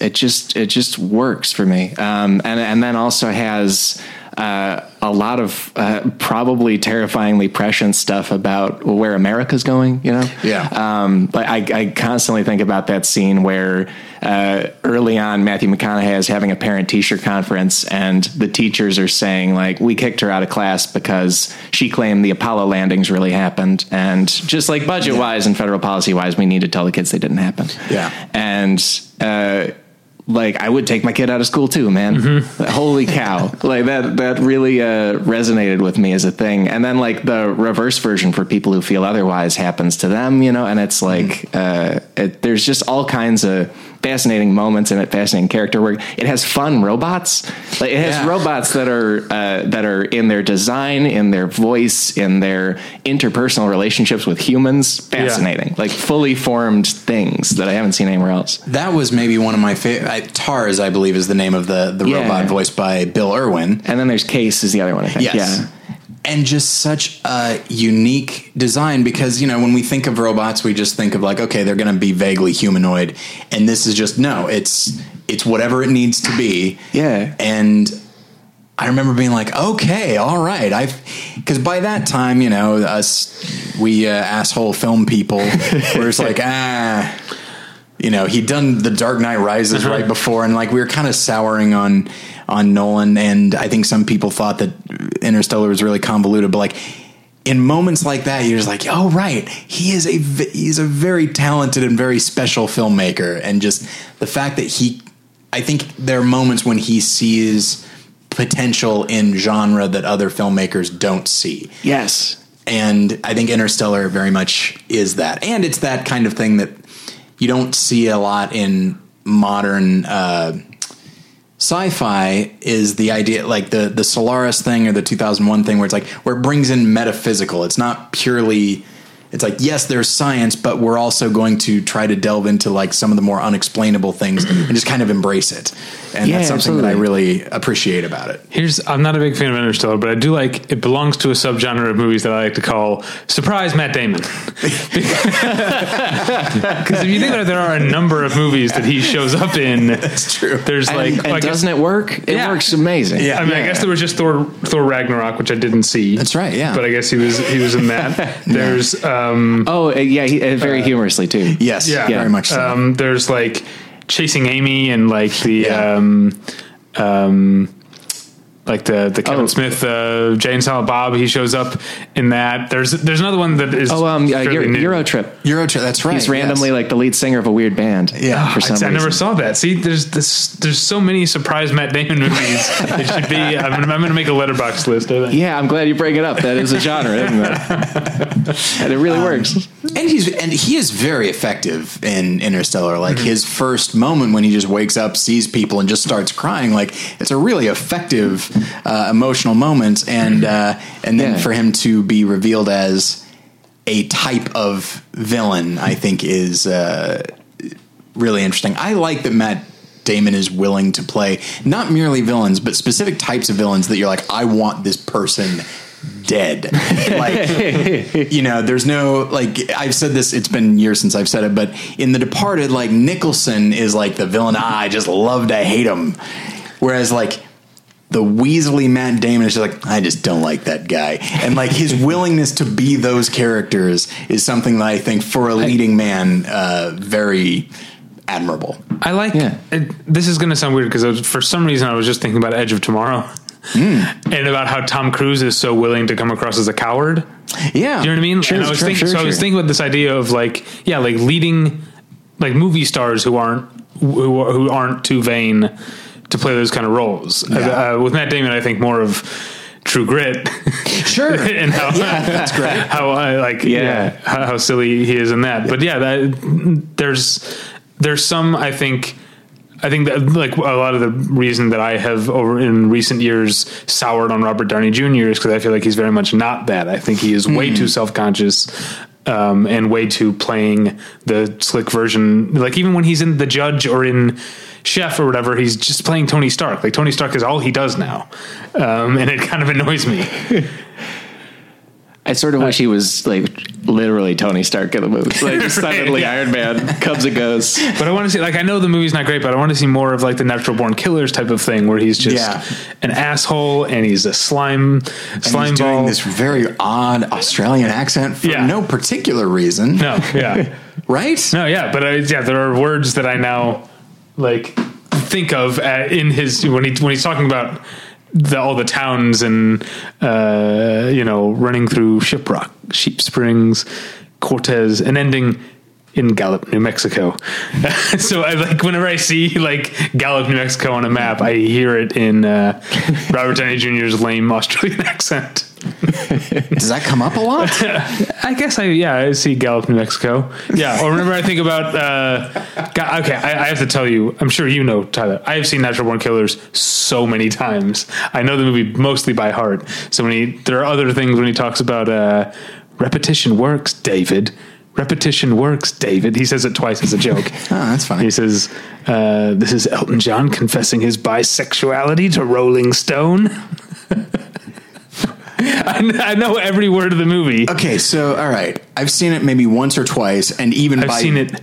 It just it just works for me. Um, and and then also has. Uh, a lot of uh, probably terrifyingly prescient stuff about where America's going, you know? Yeah. Um, like I, I constantly think about that scene where uh, early on Matthew McConaughey is having a parent teacher conference and the teachers are saying like we kicked her out of class because she claimed the Apollo landings really happened and just like budget wise and federal policy wise we need to tell the kids they didn't happen. Yeah. And uh, like I would take my kid out of school too, man. Holy cow! Like that that really uh, resonated with me as a thing. And then like the reverse version for people who feel otherwise happens to them, you know. And it's like uh, it, there's just all kinds of fascinating moments in it, fascinating character work. It has fun robots. Like it has Yeah. robots that are uh, that are in their design, in their voice, in their interpersonal relationships with humans. Fascinating, like fully formed things that I haven't seen anywhere else. That was maybe one of my favorite. Tars, I believe, is the name of the the Yeah. robot voiced by Bill Irwin. And then there's Case is the other one, I think. Yes. Yeah. And just such a unique design because, you know, when we think of robots, we just think of like, okay, they're going to be vaguely humanoid. And this is just, no, it's, it's whatever it needs to be. Yeah. And I remember being like, okay, all right. I've, cause by that time, you know, us, we uh, asshole film people were just like, ah, you know, he'd done The Dark Knight Rises right before, and like we were kind of souring on on Nolan, and I think some people thought that Interstellar was really convoluted, but like in moments like that, you're just like, oh right, he is a he's a very talented and very special filmmaker, and just the fact that he, I think there are moments when he sees potential in genre that other filmmakers don't see Yes. and I think Interstellar very much is that, and it's that kind of thing that you don't see a lot in modern uh, sci-fi. Is the idea like the the Solaris thing or the 2001 thing, where it's like where it brings in metaphysical. It's not purely it's like yes, there's science, but we're also going to try to delve into like some of the more unexplainable things and just kind of embrace it. And Yeah, that's something that I really appreciate about it. Here's I'm not a big fan of Interstellar, but I do like it belongs to a subgenre of movies that I like to call surprise Matt Damon. Because if you think about it, there are a number of movies that he shows up in. That's true. There's And, like, and like doesn't it work? It Yeah. works amazing. Yeah. I mean, I guess there was just Thor Thor Ragnarok, which I didn't see. That's right, yeah. But I guess he was he was in that. There's uh, um Oh, uh, yeah, he, uh, very humorously too. Yes, yeah, very much so. Um, there's like chasing Amy and like the Yeah. um um like the the Kevin Oh. Smith uh, Jay and Silent Bob. He shows up in that. There's there's another one that is Oh, um, uh, fairly Euro, new. Euro Trip. Eurotrip, that's right. He's randomly yes. like the lead singer of a weird band. Yeah. for I, some I never saw that. See, there's this, there's so many surprise Matt Damon movies. it should be. I'm, gonna- I'm going to make a Letterboxd list. I. Yeah, I'm glad you bring it up. That is a genre, isn't it? and it really works. And he's and he is very effective in Interstellar. Like Mm-hmm. his first moment when he just wakes up, sees people, and just starts crying. Like it's a really effective, uh, emotional moments, And uh, and then Yeah. for him to be revealed as a type of villain, I think is uh, really interesting. I like that Matt. Damon is willing to play not merely villains, but specific types of villains that you're like, I want this person dead. like, you know, there's no like I've said this. It's been years since I've said it, but in The Departed, like Nicholson is like the villain. Ah, I just love to hate him. Whereas like the Weasley Matt Damon is just like I just don't like that guy, and like his willingness to be those characters is something that I think for a leading man, uh, very admirable. I like. Yeah. It, this is going to sound weird because for some reason I was just thinking about Edge of Tomorrow. Hmm. And about how Tom Cruise is so willing to come across as a coward. Yeah, Do you know what I mean? Sure, and I was sure, thinking, sure, so I was thinking about this idea of like, yeah, like leading, like movie stars who aren't who, who aren't too vain to play those kind of roles. Yeah. Uh, with Matt Damon, I think more of True Grit. Sure. and how that's great. how I like yeah, Yeah. how, how silly he is in that. But yeah, that there's there's some I think I think that like a lot of the reason that I have over in recent years soured on Robert Downey Jr. is because I feel like he's very much not that. I think he is way too self conscious. Um, and way too playing the slick version. Like even when he's in The Judge or in Chef or whatever, he's just playing Tony Stark. Like Tony Stark is all he does now, um, and it kind of annoys me. I sort of wish he was like literally Tony Stark in the movie. Like just suddenly yeah. Iron Man comes and goes. But I want to see, like, I know the movie's not great, but I want to see more of like the natural born killers type of thing, where he's just Yeah. an asshole and he's a slime, And slime he's ball. doing this very odd Australian accent for Yeah. no particular reason. no, yeah, Right? no, yeah. But I, yeah, there are words that I now like think of uh, in his when he when he's talking about the, all the towns and uh, you know running through Shiprock, Sheep Springs, Cortez, and ending. In Gallup, New Mexico. so I like whenever I see like Gallup, New Mexico on a map, I hear it in uh, Robert Downey Jr.'s lame Australian accent. Does that come up a lot? I guess I yeah I see Gallup, New Mexico. Yeah, or whenever I think about uh, God, okay, I, I have to tell you, I'm sure you know Tyler. I have seen Natural Born Killers so many times. I know the movie mostly by heart. So when he there are other things when he talks about uh, repetition works, David. Repetition works, David. He says it twice as a joke. Oh, that's funny. He says, uh, "This is Elton John confessing his bisexuality to Rolling Stone." I, know every word of the movie. Okay, so all right, I've seen it maybe once or twice, and even I've by, seen it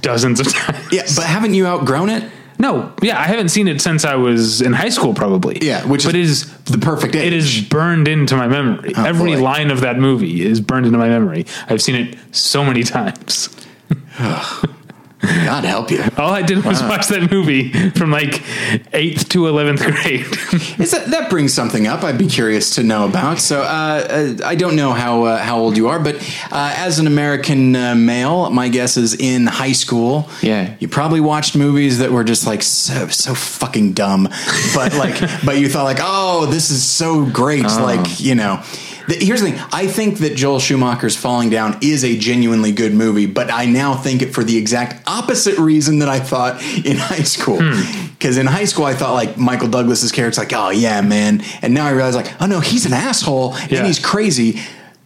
dozens of times. Yeah, but haven't you outgrown it? No, yeah, I haven't seen it since I was in high school, probably. Yeah, which but is is the perfect age. it is burned into my memory. Oh, Every boy. line of that movie is burned into my memory. I've seen it so many times. God help you. All I did was watch that movie from like eighth to eleventh grade. Is that that brings something up? I'd be curious to know about. So uh, uh, I don't know how uh, how old you are, but uh, as an American uh, male, my guess is in high school. Yeah. you probably watched movies that were just like so so fucking dumb, but like but you thought like, oh, this is so great. Like you know. The, here's the thing. I think that Joel Schumacher's Falling Down is a genuinely good movie, but I now think it for the exact opposite reason that I thought in high school. Hmm. Because in high school, I thought like Michael Douglas's character's like, oh yeah, man, and now I realize like, oh no, he's an asshole Yeah. and he's crazy.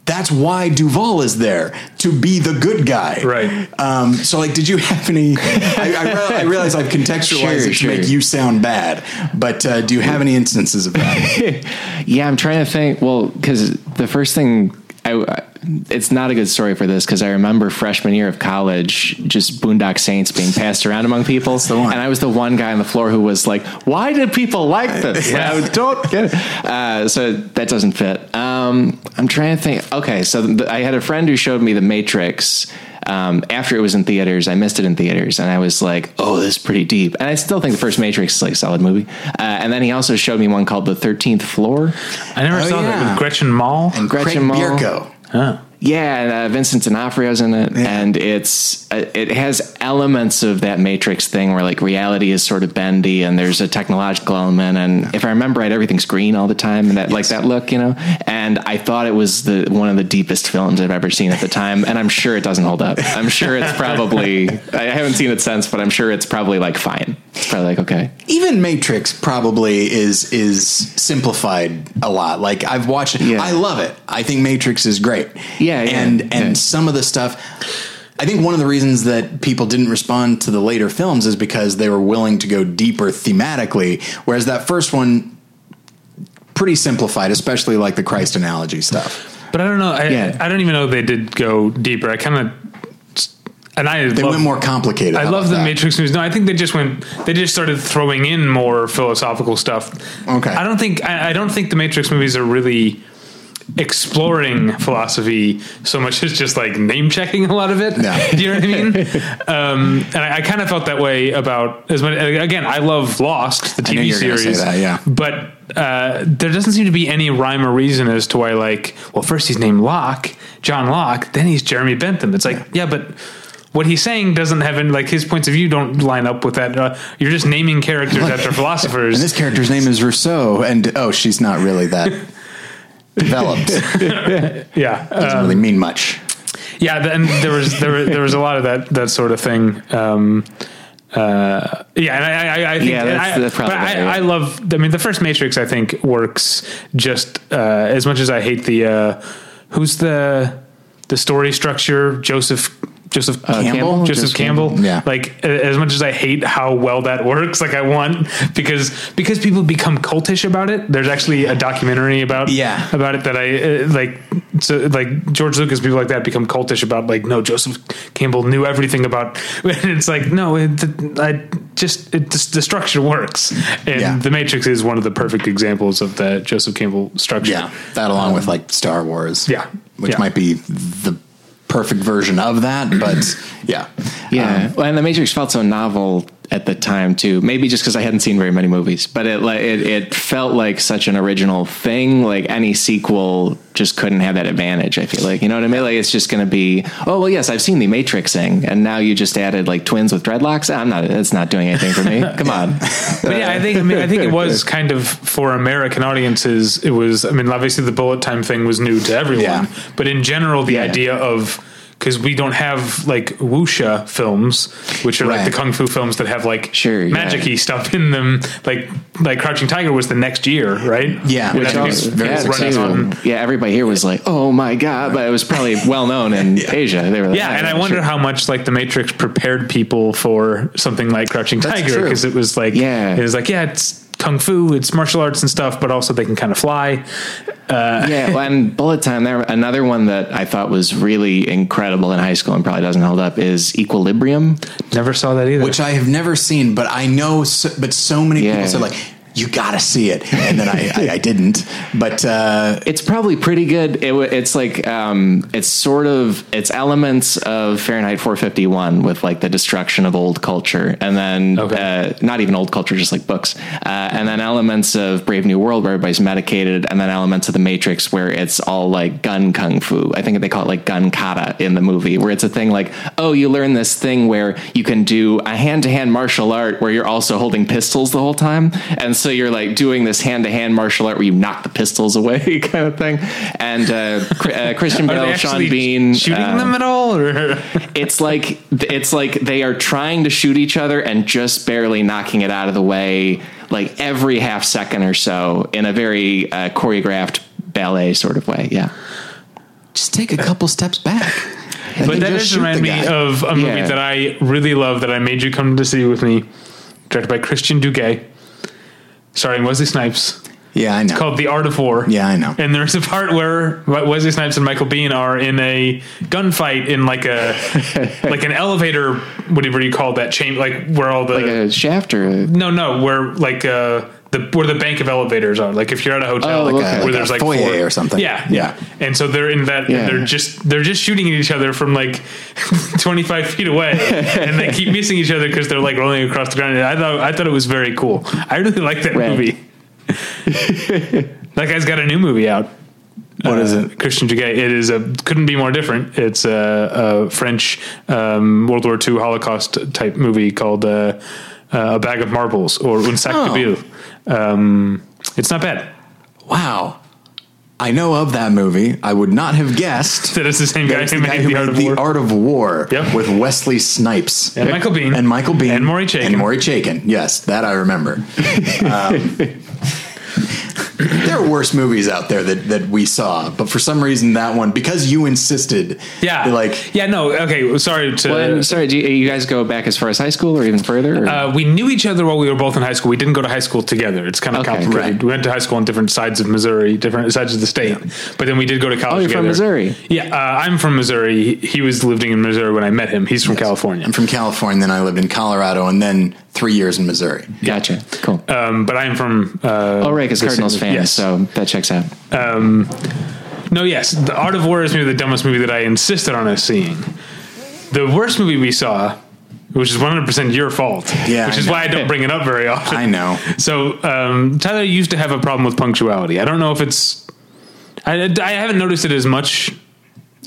That's why Duval is there to be the good guy. Right. Um, so, like, did you have any? I, I, real- I realize I've contextualized Sure, it to sure. make you sound bad, but uh, do you have any instances of that? Yeah, I'm trying to think. Well, because the first thing I, it's not a good story for this because I remember freshman year of college, just Boondock Saints being passed around among people, the one. and I was the one guy on the floor who was like, "Why did people like this? I don't get it." Uh, so that doesn't fit. Um, I'm trying to think. Okay, so th- I had a friend who showed me The Matrix. Um, after it was in theaters, I missed it in theaters, and I was like, "Oh, this is pretty deep." And I still think the first Matrix is like a solid movie. Uh, and then he also showed me one called The Thirteenth Floor. I never Oh, saw yeah. that with Gretchen Mol. And Gretchen Craig Mol. Bierko. Huh. Yeah, and, uh, Vincent D'Onofrio's in it, and it's uh, it has elements of that Matrix thing where like reality is sort of bendy, and there's a technological element, and if I remember right, everything's green all the time, and that like that look, you know. And I thought it was the one of the deepest films I've ever seen at the time, and I'm sure it doesn't hold up. I'm sure it's probably I haven't seen it since, but I'm sure it's probably like fine. It's probably like okay. Even Matrix probably is is simplified a lot. Like I've watched it. Yeah. I love it. I think Matrix is great. Yeah, yeah, and and yeah. some of the stuff. I think one of the reasons that people didn't respond to the later films is because they were willing to go deeper thematically, whereas that first one pretty simplified, especially like the Christ analogy stuff. But I don't know. I, Yeah. I don't even know if they did go deeper. I kind of. And I They love, went more complicated. I love the that? Matrix movies. No, I think they just went. They just started throwing in more philosophical stuff. Okay. I don't think. I, I don't think the Matrix movies are really exploring philosophy so much as just like name checking a lot of it. Yeah. Do you know what I mean? um, and I, I kind of felt that way about as much. Again, I love Lost, the TV you were gonna say series. that, yeah. But uh, there doesn't seem to be any rhyme or reason as to why, like, well, first he's named Locke, John Locke, then he's Jeremy Bentham. It's like, yeah, but what he's saying doesn't have any, like, his points of view don't line up with that. Uh, you're just naming characters after philosophers. And this character's name is Rousseau, and oh, she's not really that developed. yeah. Doesn't Um, really mean much. yeah. And there was, there, was- there was a lot of that, that sort of thing. Um, uh, yeah, and I, I, I think Yeah, that's- I, that's probably but I, better, yeah. I love. I mean, the first Matrix, I think, works just uh, as much as I hate the. Uh, who's the the story structure? Joseph Joseph Uh, Campbell? Joseph Joseph Campbell. Campbell, yeah. Like as much as I hate how well that works, like I want because because people become cultish about it. There's actually a documentary about Yeah. about it that I uh, like. So like George Lucas, people like that become cultish about like no Joseph Campbell knew everything about. And it's like no, it, I just it, the, the structure works, and Yeah. the Matrix is one of the perfect examples of the Joseph Campbell structure. Yeah, that along with like Star Wars. yeah, which yeah. might be the perfect version of that, but yeah, Yeah, um, well, and the Matrix felt so novel at the time too. Maybe just because I hadn't seen very many movies, but it like it, it felt like such an original thing. Like any sequel just couldn't have that advantage. I feel like you know what I mean. Like it's just going to be oh well, yes, I've seen the Matrixing, and now you just added like twins with dreadlocks. I'm not. It's not doing anything for me. Come on. But yeah, I think I mean I think it was kind of for American audiences. It was I mean obviously the bullet time thing was new to everyone, Yeah. but in general the Yeah. idea of because we don't have like wuxia films, which are like the kung fu films that have like Sure, yeah. stuff in them. Like like Crouching Tiger was the next year, right? Yeah, And which was very running successful. on- yeah, everybody here was like, "Oh my god!" But it was probably well known in Asia. They were like, Yeah, "Oh, and I oh, wonder sure." how much like the Matrix prepared people for something like Crouching Tiger because it was like Yeah. it was like yeah it's kung fu it's martial arts and stuff but also they can kind of fly uh, yeah, well, and Bullet Time. There, another one that I thought was really incredible in high school and probably doesn't hold up is Equilibrium. never saw that either which I have never seen, but I know. So, but so many Yeah. people said like, "You got to see it," and then I, I, I didn't. But uh, It's probably pretty good. It, it's like um, it's sort of it's elements of Fahrenheit 451 with like the destruction of old culture, and then Okay. uh, not even old culture, just like books, uh, and then elements of Brave New World where everybody's medicated, and then elements of the Matrix where it's all like gun kung fu. I think they call it like gun kata in the movie, where it's a thing like oh, you learn this thing where you can do a hand to hand martial art where you're also holding pistols the whole time, and so you're like doing this hand to hand martial art where you knock the pistols away kind of thing. And uh, uh, Christian Are Bale, Sean Bean, shooting uh, them at all or it's like it's like they are trying to shoot each other and just barely knocking it out of the way, like every half second or so, in a very uh, choreographed ballet sort of way. Yeah. just take a couple steps back. and But that just does remind me guy. of a movie Yeah. that I really love that I made you come to see with me, directed by Christian Duguay, starring Wesley Snipes, yeah, I know. It's called The Art of War. Yeah, I know. And there's a part where Wesley Snipes and Michael Biehn are in a gunfight in like a like an elevator, whatever you call that chain, like where all the Like a shaft or a, no no where like uh the where the bank of elevators are. Like if you're at a hotel, Oh, like okay. where Like a there's like foyer four- or something. Yeah, Yeah. And so they're in that. Yeah. They're just they're just shooting at each other from like 25 feet away, and they keep missing each other because they're like rolling across the ground. And I thought I thought it was very cool. I really like that Rad. movie. that guy's got a new movie out. What is Uh, it? Christian Duguay. It is a couldn't be more different. It's a, a French um, World War II Holocaust type movie called uh, uh, A Bag of Marbles or Un Sac Oh. de Billes. Um, it's not bad. Wow. I know of that movie. I would not have guessed. that it's the same guy who the guy made who The Art made of War. Art of War Yep. with Wesley Snipes. And Michael Biehn. And Michael Biehn. And Maury Chaykin. And Maury Chaykin. Yes, that I remember. Um, there are worse movies out there that, that we saw, but for some reason that one, because you insisted, Yeah, like yeah, no, okay. Sorry to. well, sorry, do you, you guys go back as far as high school or even further? or- Uh, we knew each other while we were both in high school. We didn't go to high school together. It's kind of Okay, complicated. right. We went to high school on different sides of Missouri, different sides of the state. But then we did go to college. Oh, you're from together. Missouri. Yeah, uh, I'm from Missouri. He, he was living in Missouri when I met him. He's from California. I'm from California, then I lived in Colorado, and then three years in Missouri. gotcha. Cool. Um, but I'm from. Uh, oh, right, because the Cardinals fan, Yes. so that checks out. No, yes. The Art of War is maybe the dumbest movie that I insisted on us seeing. The worst movie we saw, which is 100% your fault, Yeah, which I is know. why I don't bring it up very often. I know. So um, Tyler used to have a problem with punctuality. I don't know if it's. I, I haven't noticed it as much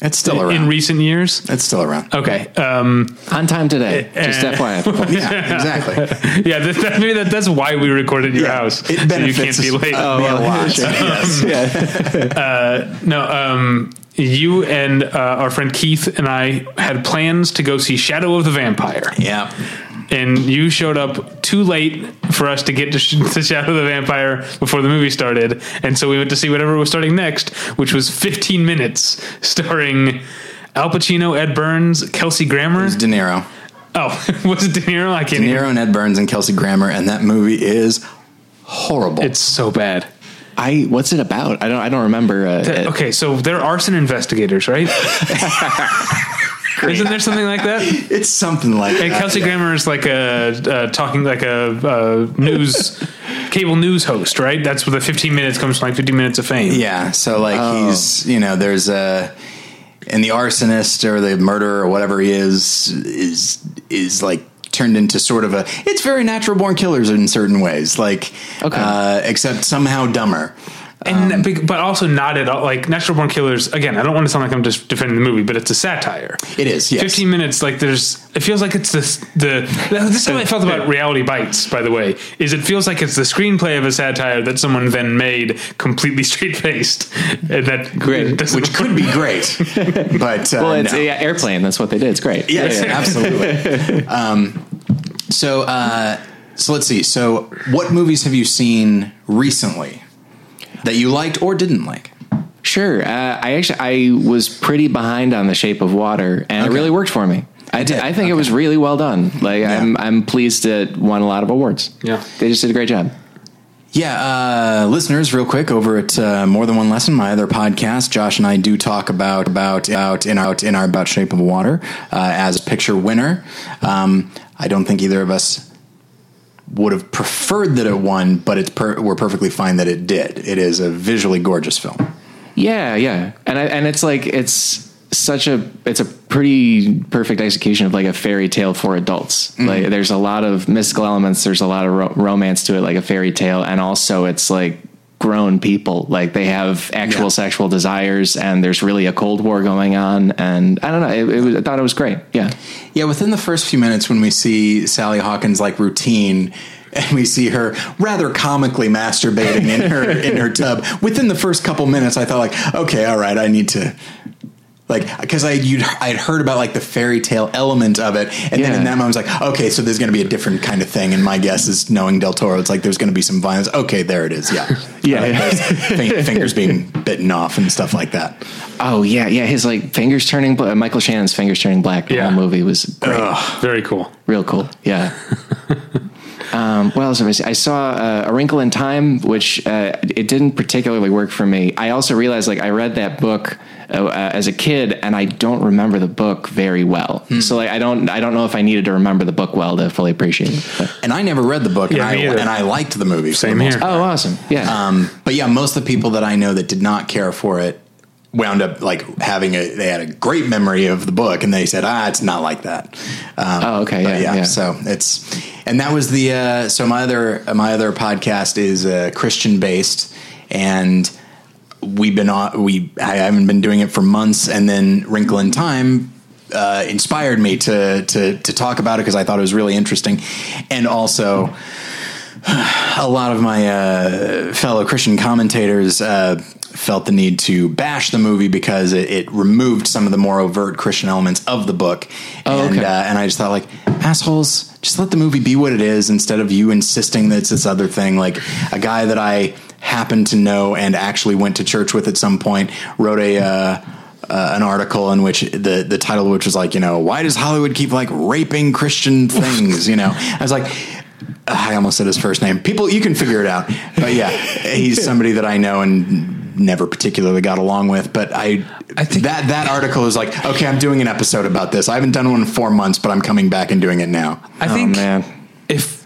It's still around. in recent years. it's still around. Okay. Um, On time today. Just Uh, FYI. Yeah, exactly. yeah, that, that, maybe that, that's why we recorded at your Yeah, house. it so you can't be late. Oh, a lot. yes. No, um, you and uh, our friend Keith and I had plans to go see Shadow of the Vampire. Yeah. And you showed up too late for us to get to, sh- to Shadow the Vampire before the movie started, and so we went to see whatever was starting next, which was 15 minutes, starring Al Pacino, Ed Burns, Kelsey Grammer. De Niro. Oh, was it De Niro? I can't. De even- Niro and Ed Burns and Kelsey Grammer, and that movie is horrible. It's so bad. I what's it about? I don't I don't remember. Uh, it. Okay, so they're arson investigators, right? Isn't there something like that? It's something like And that. Kelsey Grammer is like a uh, talking like a, a news cable news host, right? That's where the 15 minutes comes from, like 15 minutes of fame. Yeah, so like Oh. he's you know there's a and the arsonist or the murderer or whatever he is is is like turned into sort of a it's very natural born killers in certain ways like Okay. uh, except somehow dumber. And big- but also not at all like natural born killers again i don't want to sound like i'm just defending the movie but it's a satire It is yes. 15 minutes like there's it feels like it's the the this is how i felt about reality bites by the way is it feels like it's the screenplay of a satire that someone then made completely straight faced and that Great. which could be great, but uh, well, it's no. yeah, airplane. That's what they did. It's great. Yes, absolutely. um, so, uh, so let's see. So, what movies have you seen recently that you liked or didn't like? Sure. Uh, I actually I was pretty behind on The Shape of Water, and it really worked for me. I, did? I think it was really well done. Like I'm I'm pleased it won a lot of awards. Yeah. they just did a great job. Yeah, uh, listeners, real quick over at uh, More Than One Lesson, my other podcast, Josh and I do talk about about out in our in our about Shape of Water uh, as a picture winner. Um, I don't think either of us would have preferred that it won, but it's per- we're perfectly fine that it did. It is a visually gorgeous film. Yeah, yeah, and I, and it's like it's such a it's a pretty perfect execution of like a fairy tale for adults. Mm-hmm. Like there's a lot of mystical elements. There's a lot of ro- romance to it, like a fairy tale, and also it's like grown people. Like they have actual Yeah. sexual desires, and there's really a cold war going on. And I don't know. It, it was, I thought it was great. Yeah. Yeah, within the first few minutes when we see Sally Hawkins like routine and we see her rather comically masturbating in her in her tub, within the first couple minutes I thought like, okay, all right, I need to Like, because I you'd I'd heard about like the fairy tale element of it, and then in that moment I was like, okay, so there's going to be a different kind of thing. And my guess is knowing Del Toro, it's like there's going to be some violence. Okay, there it is. Yeah, Yeah. Like, there's fin- fingers being bitten off and stuff like that. Oh yeah, yeah. His like fingers turning. Bla- uh, Michael Shannon's fingers turning black. The whole movie was great. Very cool. Real cool. Yeah. um, what else? Have I, seen? I saw uh, A Wrinkle in Time, which uh, it didn't particularly work for me. I also realized like I read that book uh, uh, as a kid, and I don't remember the book very well. Hmm. So like I don't I don't know if I needed to remember the book well to fully appreciate it. But- And I never read the book, Yeah, and, I, and I liked the movie. for Same the here. part. oh, awesome! Yeah. Um, but yeah, most of the people that I know that did not care for it wound up like having a they had a great memory of the book and they said ah it's not like that um, Oh, okay, but yeah, yeah. so it's and that was the uh, so my other my other podcast is uh, christian based and we've been on we i haven't been doing it for months and then wrinkle in time uh, inspired me to to to talk about it because i thought it was really interesting and also a lot of my uh, fellow Christian commentators uh, felt the need to bash the movie because it, it removed some of the more overt Christian elements of the book. Oh, and, okay. uh, and I just thought, like, assholes, just let the movie be what it is instead of you insisting that it's this other thing. Like, a guy that I happened to know and actually went to church with at some point wrote a. Uh, uh, an article in which the the title of which was like you know why does Hollywood keep like raping Christian things you know I was like I almost said his first name. People, you can figure it out. But yeah, he's somebody that I know and never particularly got along with. But I, I think- that that article is like, okay, I'm doing an episode about this. I haven't done one in four months, but I'm coming back and doing it now. I oh, think oh man. if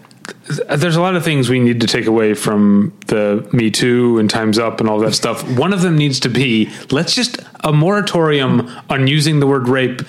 there's a lot of things we need to take away from the Me Too and Times Up and all that stuff. One of them needs to be let's just a moratorium on using the word rape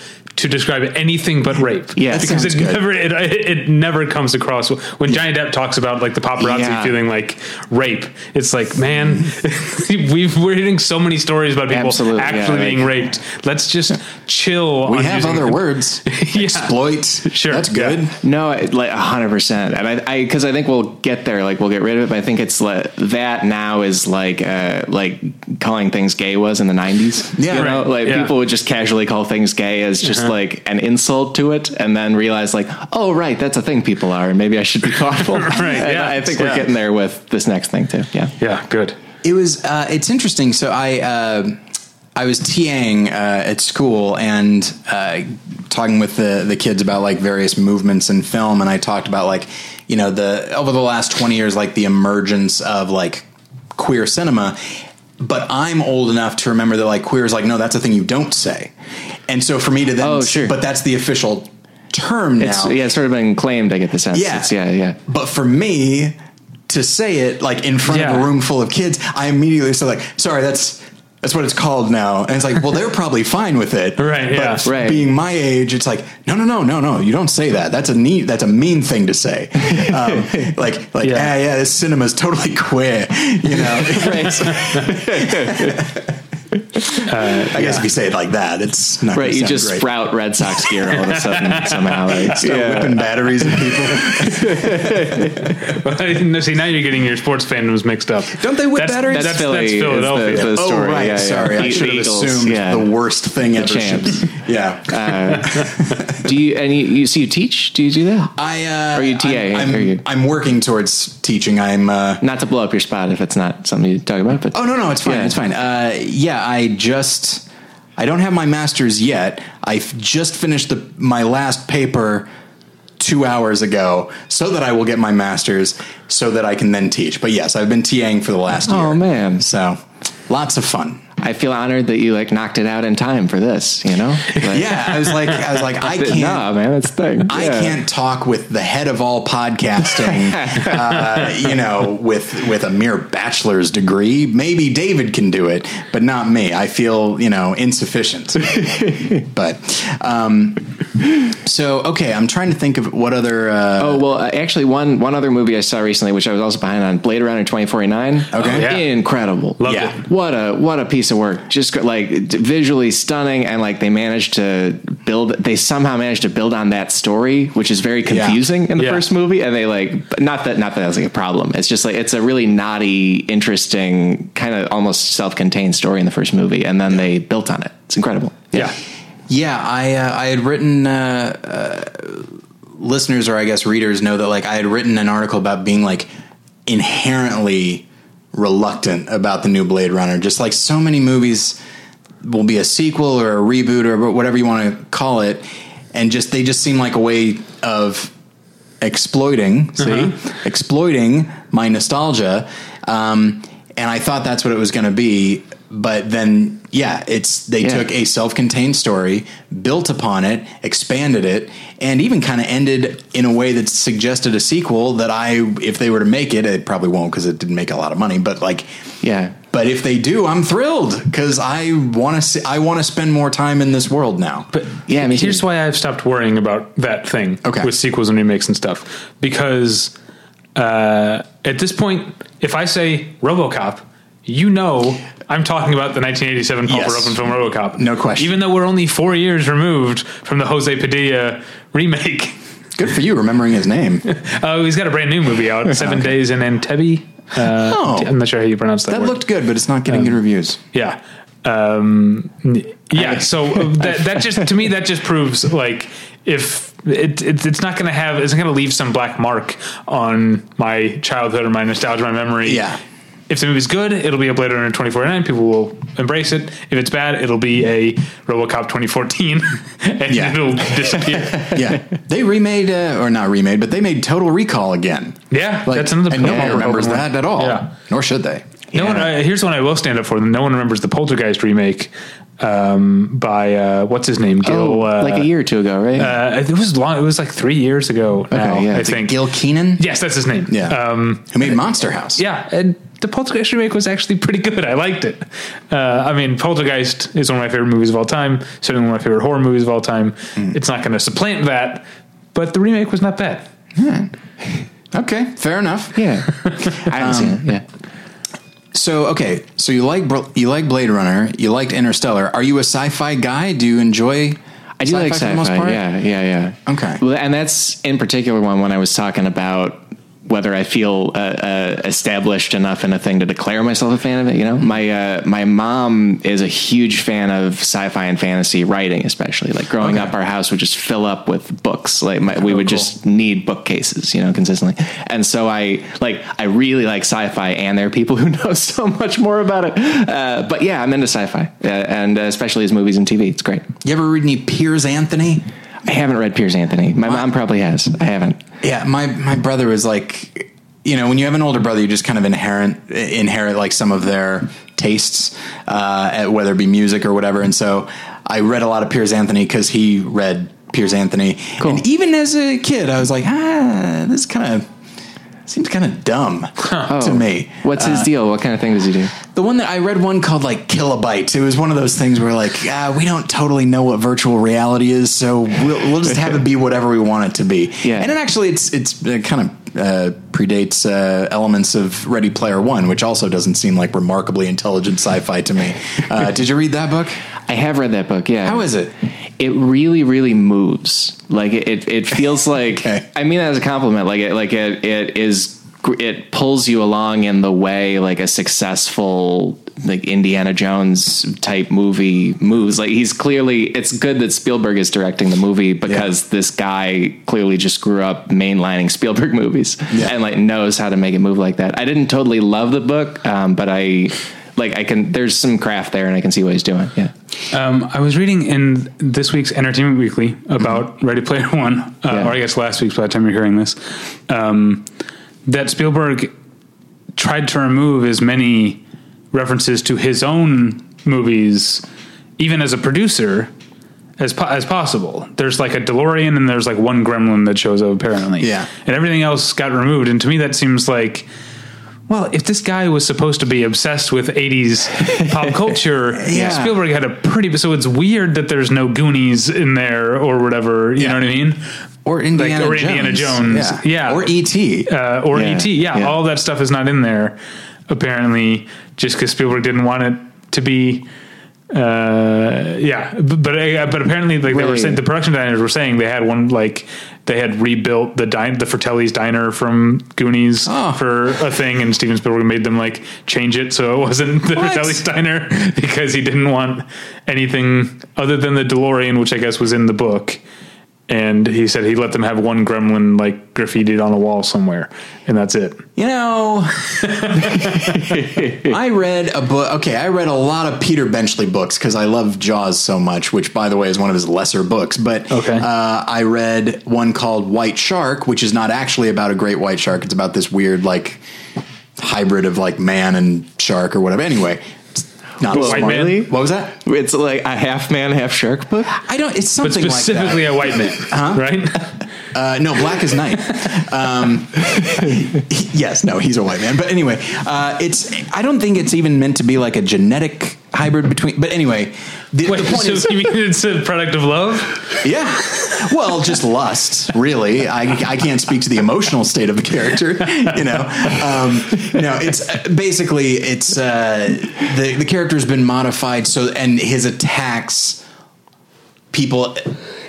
to describe anything but rape. Yeah, because it good. never it, it never comes across when Johnny Depp talks about like the paparazzi Yeah. feeling like rape. It's like man, we've we're hearing so many stories about people Absolutely, actually like- being raped. Let's just chill. We on have using- other words. Yeah. Exploit. Sure. That's Yeah. good. No, it- like hundred percent, and I, I, because I think we'll get there. Like we'll get rid of it. But I think it's like, that now is like, uh, like calling things gay was in the nineties. Yeah. you know, like Yeah. people would just casually call things gay as just like an insult to it, and then realize like, oh right, that's a thing people are, and maybe I should be thoughtful. Right, And yeah. I think Yeah. we're getting there with this next thing too. Yeah. Yeah, good. It was. Uh, it's interesting. So I. Uh, I was TAing uh, at school and uh, talking with the the kids about like various movements in film, and I talked about like you know the over the last twenty years, like the emergence of like queer cinema. But I'm old enough to remember that like queer is like no, that's a thing you don't say, and so for me to then, Oh, sure. but that's the official term It's now. yeah, it's sort of been claimed. I get the sense. Yeah. It's, yeah, yeah. But for me to say it like in front of a room full of kids, I immediately said like, sorry, that's that's what it's called now. And it's like, well, they're probably fine with it. Right, yeah. But Right. being my age, it's like, no, no, no, no, no, you don't say that. That's a neat, that's a mean thing to say. Um, like, like, Yeah. yeah. yeah, this cinema's totally queer, you know? I guess if you say it like that, it's not Right, gonna you sound just great. sprout Red Sox gear all of a sudden somehow. Like, Start whipping batteries at people. No, See, now you're getting your sports fandoms mixed up. Don't they whip that's, batteries? That's, That's that's, Philly is the- Philadelphia. the- Oh right, yeah, yeah. sorry. I The should have assumed yeah. the worst thing ever. champs. should- yeah, Do you and you, you so you teach? Do you do that? I uh, Are you TA? I'm, I'm, you- I'm working towards teaching. I'm. Uh, Not to blow up your spot if it's not something you talk about, but oh no, no, it's fine. Yeah. It's fine. Uh, yeah, I just. I don't have my master's yet. I just finished the my last paper two hours ago, so that I will get my master's, so that I can then teach. But yes, I've been TAing for the last oh, year. Oh, man. so lots of fun. I feel honored that you like knocked it out in time for this. You know? Like, Yeah, I was like, I was like, I can't. Nah, man, that's the thing. I can't talk with the head of all podcasting, uh, you know, with with a mere bachelor's degree. Maybe David can do it, but not me. I feel, you know, insufficient. but um, so okay, I'm trying to think of what other. Uh, Oh well, uh, actually, one one other movie I saw recently, which I was also behind on, Blade Runner 2049. Okay. Yeah. incredible. Loved Yeah. it. What a what a piece of of work. Just like visually stunning, and like they managed to build. They somehow managed to build on that story, which is very confusing in the Yeah. first movie. And they like, not that not that that's like a problem. It's just like it's a really naughty, interesting, kind of almost self-contained story in the first movie, and then they built on it. It's incredible. Yeah. Yeah, I uh, I had written uh, uh, listeners or I guess readers know that like I had written an article about being like inherently reluctant about the new Blade Runner. Just like so many movies will be a sequel or a reboot or whatever you want to call it, and just they just seem like a way of exploiting, see, exploiting my nostalgia. Um, and I thought that's what it was going to be. But then, yeah, it's they Yeah. took a self-contained story, built upon it, expanded it, and even kind of ended in a way that suggested a sequel. That I, if they were to make it, it probably won't because it didn't make a lot of money. But like, Yeah. but if they do, I'm thrilled because I want to see. I want to spend more time in this world now. But Yeah, me too. here's why I've stopped worrying about that thing Okay. with sequels and remakes and stuff. Because uh, at this point, if I say RoboCop, you know I'm talking about the 1987 Paul Yes. Verhoeven film RoboCop. No question. Even though we're only four years removed from the Jose Padilha remake. Good for you remembering his name. Oh, he's got a brand new movie out, Seven Days in Entebbe. Uh, Oh. I'm not sure how you pronounce that. That word. looked good, but it's not getting good reviews. Yeah. Um, yeah. So uh, that, that just, to me, that just proves like if it, it it's not going to have, it's not going to leave some black mark on my childhood or my nostalgia, my memory. Yeah. If the movie's good, it'll be a Blade Runner 2049. People will embrace it. If it's bad, it'll be a RoboCop 2014, and Yeah. it'll disappear. yeah, they remade uh, or not remade, but they made Total Recall again. Yeah, Like, that's another and no one remembers Verhoeven one. that at all. Yeah. nor should they. No one. Uh, here's one I will stand up for. No one remembers the Poltergeist remake um, by uh, what's his name? Gil. Oh, uh, like a year or two ago, right? Uh, it was long. It was like three years ago. now, yeah. I Is think. Gil Kenan. yes, that's his name. Yeah, Um, who made Monster House? yeah, and the Poltergeist remake was actually pretty good. I liked it. Uh, I mean, Poltergeist is one of my favorite movies of all time. Certainly one of my favorite horror movies of all time. Hmm. It's not going to supplant that, but the remake was not bad. Okay, fair enough. yeah. I haven't seen it. Yeah. So okay, so you like you like Blade Runner, you liked Interstellar. Are you a sci-fi guy? Do you enjoy? I do like sci-fi. the most part? Yeah, yeah, yeah. Okay. Well, and that's in particular one when I was talking about whether I feel uh, uh, established enough in a thing to declare myself a fan of it. You know, my uh, my mom is a huge fan of sci-fi and fantasy writing, especially. Like growing Okay. up, our house would just fill up with books. Like my, we would cool. just need bookcases, you know, consistently. And so I like I really like sci-fi, and there are people who know so much more about it. Uh, but yeah, I'm into sci-fi, uh, and uh, especially his movies and TV. It's great. You ever read any Piers Anthony? I haven't read Piers Anthony. My mom probably has. I haven't. Yeah, my my brother was like, you know, when you have an older brother, you just kind of inherent inherit like some of their tastes, uh, at- whether it be music or whatever. And so I read a lot of Piers Anthony because he read Piers Anthony. Cool. And even as a kid, I was like, ah, this kind of seems kind of dumb to me. Oh. What's his deal? What kind of thing does he do? The one that I read one called like kilobytes. It was one of those things where like ah, we don't totally know what virtual reality is, so we'll, we'll just have it be whatever we want it to be. Yeah. and it actually it's it's uh, kind of uh, predates uh, elements of Ready Player One, which also doesn't seem like remarkably intelligent sci-fi to me. Uh, did you read that book? I have read that book. Yeah. How is it? It really, really moves. Like it, it, it feels like. Okay. I mean that as a compliment. Like it, like it, it is. It pulls you along in the way like a successful like Indiana Jones type movie moves. Like he's clearly. It's good that Spielberg is directing the movie because this guy clearly just grew up mainlining Spielberg movies Yeah. and like knows how to make it move like that. I didn't totally love the book, um, but I. Like I can, there's some craft there, and I can see what he's doing. Yeah. Um, I was reading in this week's Entertainment Weekly about Ready Player One, uh, Yeah. or I guess last week's by the time you're hearing this, um, that Spielberg tried to remove as many references to his own movies, even as a producer, as po- as possible. There's like a DeLorean and there's like one Gremlin that shows up apparently, Yeah. and everything else got removed. And to me, that seems like. Well, if this guy was supposed to be obsessed with 80s pop culture, Yeah. Spielberg had a pretty. So it's weird that there's no Goonies in there or whatever. You Yeah. know what I mean? Or Indiana or Jones? Indiana Jones. Yeah. Or E E.T. Uh, or Yeah. ET. Yeah, Yeah. all that stuff is not in there apparently, just because Spielberg didn't want it to be. Uh, yeah, b- but uh, but apparently, like they were saying, the production designers were saying they had one like they had rebuilt the dine the Fratelli's diner from Goonies Oh. for a thing, and Steven Spielberg made them like change it so it wasn't the What? Fratelli's diner because he didn't want anything other than the DeLorean, which I guess was in the book. And he said he let them have one gremlin like graffitied on a wall somewhere, and that's it. You know, I read a book. Okay, I read a lot of Peter Benchley books because I love Jaws so much, which, by the way, is one of his lesser books. But Okay. uh, I read one called White Shark, which is not actually about a great white shark. It's about this weird, like, hybrid of like man and shark or whatever. Anyway, not Well, smart. White man? What was that? It's like a half man, half shark book. I don't. It's But something like that. specifically a white man, right? Uh, no, black is night. Um, yes, no, he's a white man. But anyway, uh, it's. I don't think it's even meant to be like a genetic hybrid between. But anyway, the, Wait, the point so is, you mean it's a product of love? yeah. Well, just lust, really. I, I can't speak to the emotional state of the character. You know, um, no. It's uh, basically it's uh, the the character's been modified so, and his attacks people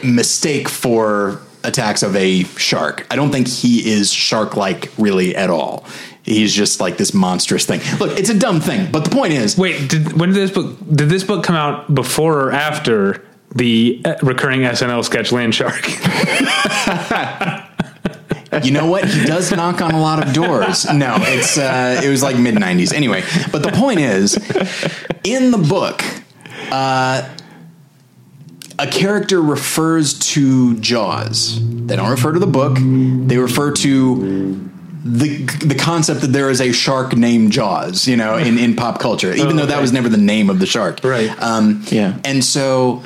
mistake for attacks of a shark. I don't think he is shark like really at all. He's just like this monstrous thing. Look, it's a dumb thing, but the point is, Wait, did, when did this book? Did this book come out before or after the uh, recurring SNL sketch Land Shark? you know what? He does knock on a lot of doors. No, it's uh, it was like mid '90s. Anyway, but the point is, in the book, uh, a character refers to Jaws. They don't refer to the book. They refer to the the concept that there is a shark named Jaws. You know, in in pop culture, even though that okay. was never the name of the shark. Right. Um, Yeah. And so,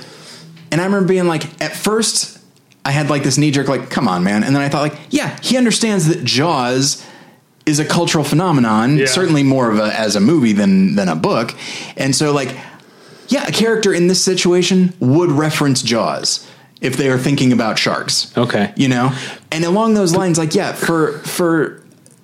and I remember being like, at first, I had like this knee jerk, like, come on, man. And then I thought, like, yeah, he understands that Jaws is a cultural phenomenon, Yeah. certainly more of a as a movie than than a book. And so, like, yeah, a character in this situation would reference Jaws if they are thinking about sharks. Okay. You know? And along those lines, like, yeah, for for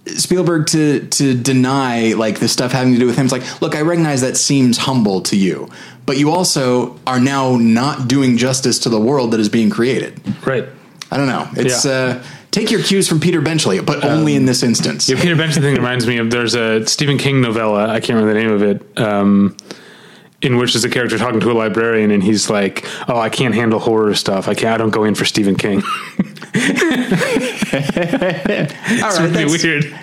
Spielberg to to deny like the stuff having to do with him, it's like, look, I recognize that seems humble to you, but you also are now not doing justice to the world that is being created. right. I don't know. It's Yeah. uh, take your cues from Peter Benchley, but only in this instance. The Peter Benchley thing reminds me of there's a Stephen King novella. I can't remember the name of it. Um, in which is a character talking to a librarian, and he's like, "Oh, I can't handle horror stuff. I can't. I don't go in for Stephen King." It's right, really that's- weird.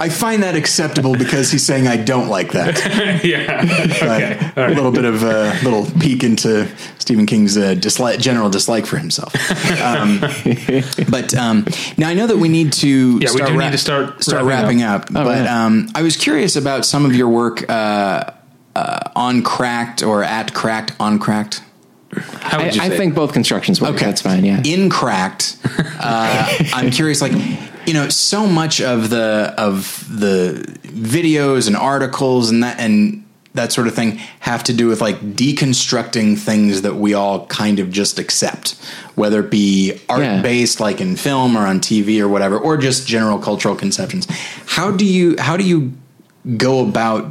I find that acceptable because he's saying I don't like that. yeah. But All A little bit of a little peek into Stephen King's uh, dislike, general dislike for himself. Um, but um, now I know that we need to yeah we do need to start start wrapping wrapping up. but yeah. um, I was curious about some of your work uh, on Cracked or at Cracked on Cracked. How I, would you I say? think both constructions work. Okay. That's fine. Yeah. In Cracked, uh, I'm curious, like, you know, so much of the of the videos and articles and that and that sort of thing have to do with like deconstructing things that we all kind of just accept, whether it be art Yeah. based like in film or on TV or whatever, or just general cultural conceptions. How do you how do you go about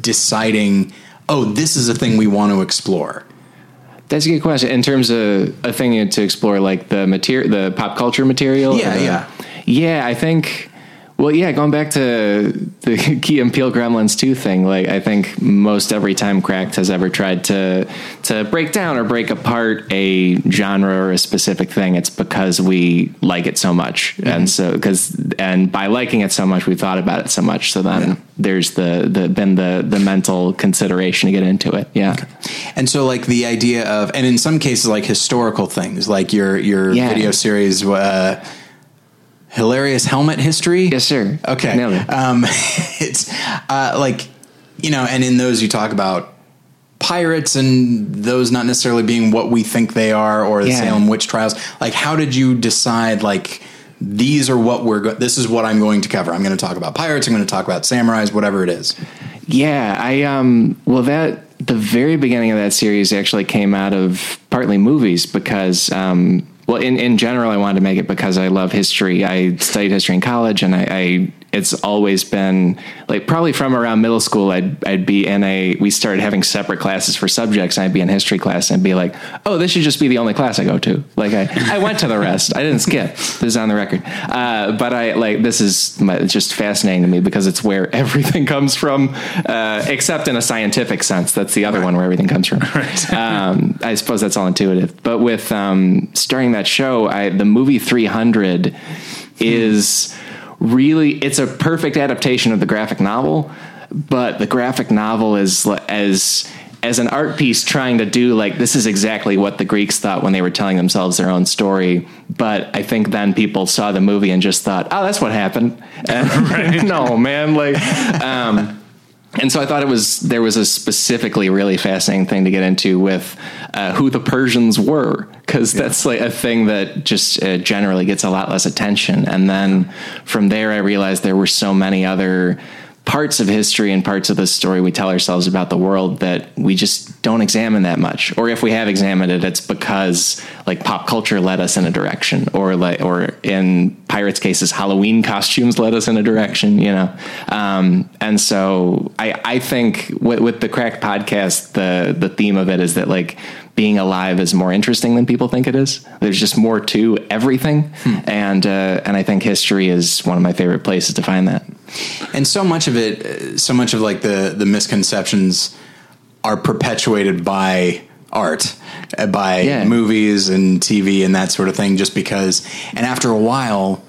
deciding, oh, this is a thing we want to explore? That's a good question. In terms of a thing to explore, like the material, the pop culture material. Yeah, the- yeah. yeah. I think. Well, yeah. Going back to the Key and Peele Gremlins two thing, like I think most every time Cracked has ever tried to to break down or break apart a genre or a specific thing, it's because we like it so much, Mm-hmm. and so because and by liking it so much, we thought about it so much. So then Yeah. there's the the been the the mental consideration to get into it. Yeah. And so, like the idea of, and in some cases, like historical things, like your your Yeah. video series, uh, hilarious helmet history. Yes, sir. Okay. Nailed it. Um, it's uh, like you know, and in those you talk about pirates and those not necessarily being what we think they are, or the Yeah. Salem witch trials. Like, how did you decide? Like. These are what we're. Go- this is what I'm going to cover. I'm going to talk about pirates. I'm going to talk about samurais. Whatever it is. Yeah, I um well that the very beginning of that series actually came out of partly movies because um well in in general I wanted to make it because I love history. I studied history in college and I, I it's always been like probably from around middle school I'd I'd be in a we started having separate classes for subjects and I'd be in history class and be like oh this should just be the only class I go to. Like I, I went to the rest. I didn't skip. This is on the record. Uh, but I like this is my, it's just fascinating to me because it's where everything comes from uh, except in a scientific sense. That's the other right. one where everything comes from. Right. um, I suppose that's all intuitive. But with um, starting that show I the movie 300 is really it's a perfect adaptation of the graphic novel, but the graphic novel is as as an art piece trying to do like this is exactly what the Greeks thought when they were telling themselves their own story. But I think then people saw the movie and just thought, oh, that's what happened. And, no, man, like. Um, and so I thought it was there was a specifically really fascinating thing to get into with uh, who the Persians were because yeah. that's like a thing that just uh, generally gets a lot less attention. And then from there, I realized there were so many other parts of history and parts of the story we tell ourselves about the world that we just don't examine that much. Or if we have examined it it's because like pop culture led us in a direction. Or like or in pirates cases halloween costumes led us in a direction you know? Um, and so i i think with, with the crack podcast the the theme of it is that like being alive is more interesting than people think it is. There's just more to everything, hmm. and uh, and I think history is one of my favorite places to find that. And so much of it, so much of like the the misconceptions are perpetuated by art uh, by yeah. movies and TV and that sort of thing just because and after a while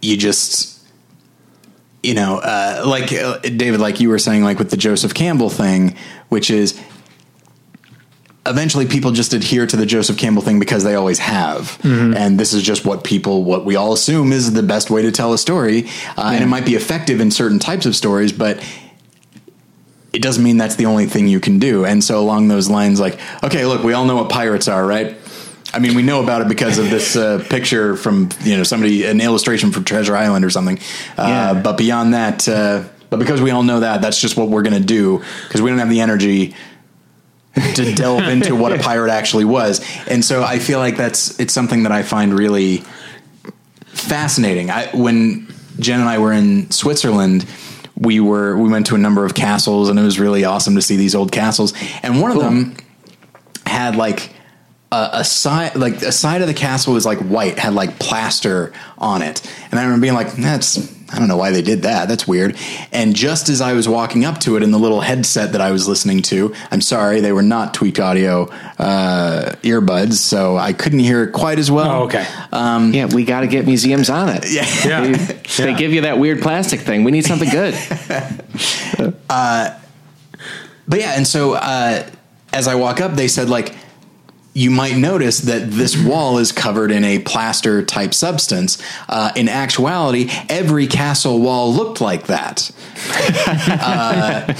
you just you know uh, like uh, David like you were saying like with the Joseph Campbell thing which is eventually people just adhere to the Joseph Campbell thing because they always have. Mm-hmm. And this is just what people, what we all assume is the best way to tell a story. Uh, yeah. And it might be effective in certain types of stories, but it doesn't mean that's the only thing you can do. And so along those lines, like, okay, look, we all know what pirates are, right? I mean, we know about it because of this uh, picture from you know somebody, an illustration from Treasure Island or something. Uh, yeah. But beyond that, uh, but because we all know that, that's just what we're going to do because we don't have the energy to delve into what a pirate actually was. And so I feel like that's it's something that I find really fascinating. I, when Jen and I were in Switzerland, we were we went to a number of castles, and it was really awesome to see these old castles. And one cool. of them had like a, a, side like a side of the castle was like white, had like plaster on it, and I remember being like, "That's I don't know why they did that. That's weird. And just as I was walking up to it in the little headset that I was listening to, I'm sorry, they were not tweaked audio uh, earbuds, so I couldn't hear it quite as well. Oh, okay. Um, yeah, we got to get museums on it. Yeah. yeah. They, they yeah. give you that weird plastic thing. We need something good. uh, but yeah, and so uh, as I walk up, they said, like, you might notice that this wall is covered in a plaster type substance. Uh, in actuality, every castle wall looked like that. uh,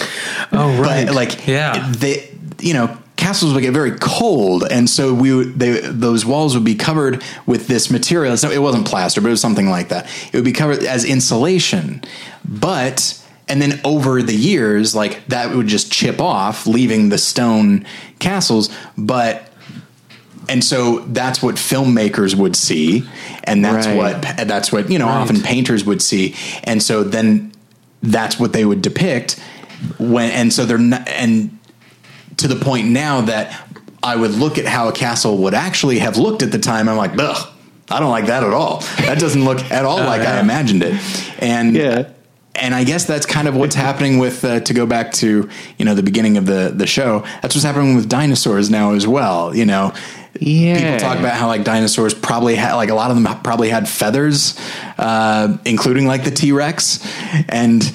oh right, but like yeah, they you know castles would get very cold, and so we would, they, those walls would be covered with this material. So it wasn't plaster, but it was something like that. It would be covered as insulation, but and then over the years, like that would just chip off, leaving the stone castles, but and so that's what filmmakers would see and that's right. what that's what you know right. often painters would see and so then that's what they would depict when and so they're not and to the point now that I would look at how a castle would actually have looked at the time I'm like ugh I don't like that at all that doesn't look at all oh, like yeah. I imagined it and yeah and I guess that's kind of what's happening with uh, to go back to you know the beginning of the the show. That's what's happening with dinosaurs now as well. You know, yeah. People talk about how like dinosaurs probably had like a lot of them probably had feathers, uh, including like the T Rex, and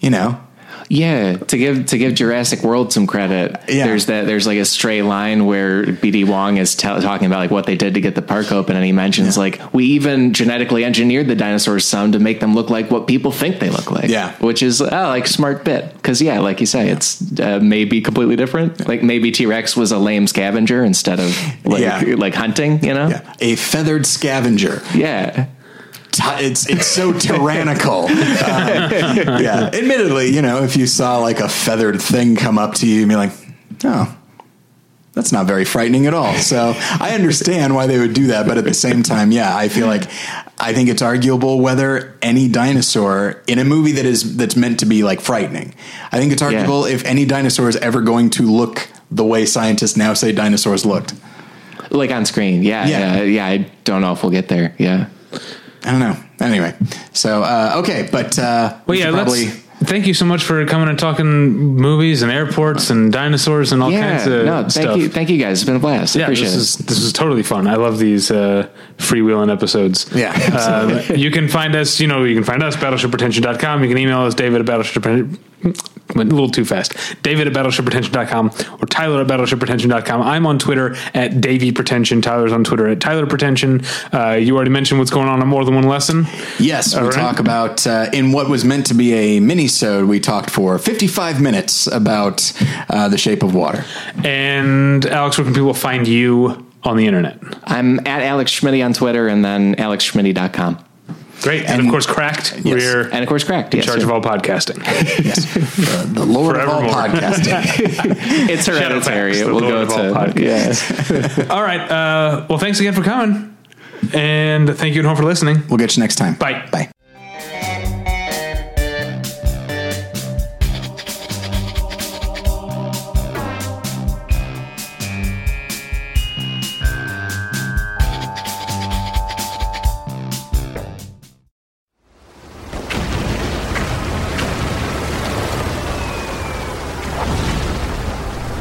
you know yeah, to give to give Jurassic World some credit, yeah. there's that there's like a stray line where BD Wong is t- talking about like what they did to get the park open, and he mentions yeah. like we even genetically engineered the dinosaurs some to make them look like what people think they look like. Yeah, which is oh, like smart bit because yeah, like you say, yeah. it's uh, maybe completely different. Like maybe T Rex was a lame scavenger instead of like like hunting. You know, a feathered scavenger. Yeah it's it's so tyrannical. Um, yeah, admittedly, you know, if you saw like a feathered thing come up to you and be like, oh. That's not very frightening at all. So I understand why they would do that, but at the same time, yeah, I feel like I think it's arguable whether any dinosaur in a movie that is that's meant to be like frightening. I think it's arguable if any dinosaur is ever going to look the way scientists now say dinosaurs looked. Like on screen. Yeah, Yeah. yeah. Yeah. I don't know if we'll get there. Yeah. I don't know. Anyway, so uh, okay, but uh, Well, we yeah, probably. Thank you so much for coming and talking movies and airports and dinosaurs and all Yeah. kinds of No, thank stuff. you. Thank you guys. It's been a blast. yeah, Appreciate this it. is this is totally fun. I love these uh, freewheeling episodes. Yeah, um, you can find us. You know, you can find us battleshippretension.com. You can email us David at battleship. Went a little too fast. David at battleshippretension.com or Tyler at battleshippretension.com. I'm on Twitter at Davy Pretension. Tyler's on Twitter at Tyler Pretension. Uh, you already mentioned what's going on in more than one lesson. Yes, we All right. talk about uh, in what was meant to be a mini-sode. We talked for 55 minutes about uh, the Shape of Water. And Alex, where can people find you on the internet? I'm at Alex Schmitty on Twitter and then alexschmitty.com. Great. And, And- of course, Cracked. Yes. We're And of course, Cracked. in Yes, charge yeah. of all podcasting. Yes, the, the Lord of all podcasting. It's hereditary. Shadowfax, the We'll go of all to. podcasts. Yeah. all right. Uh, well, thanks again for coming. And thank you at home for listening. We'll get you next time. Bye. Bye.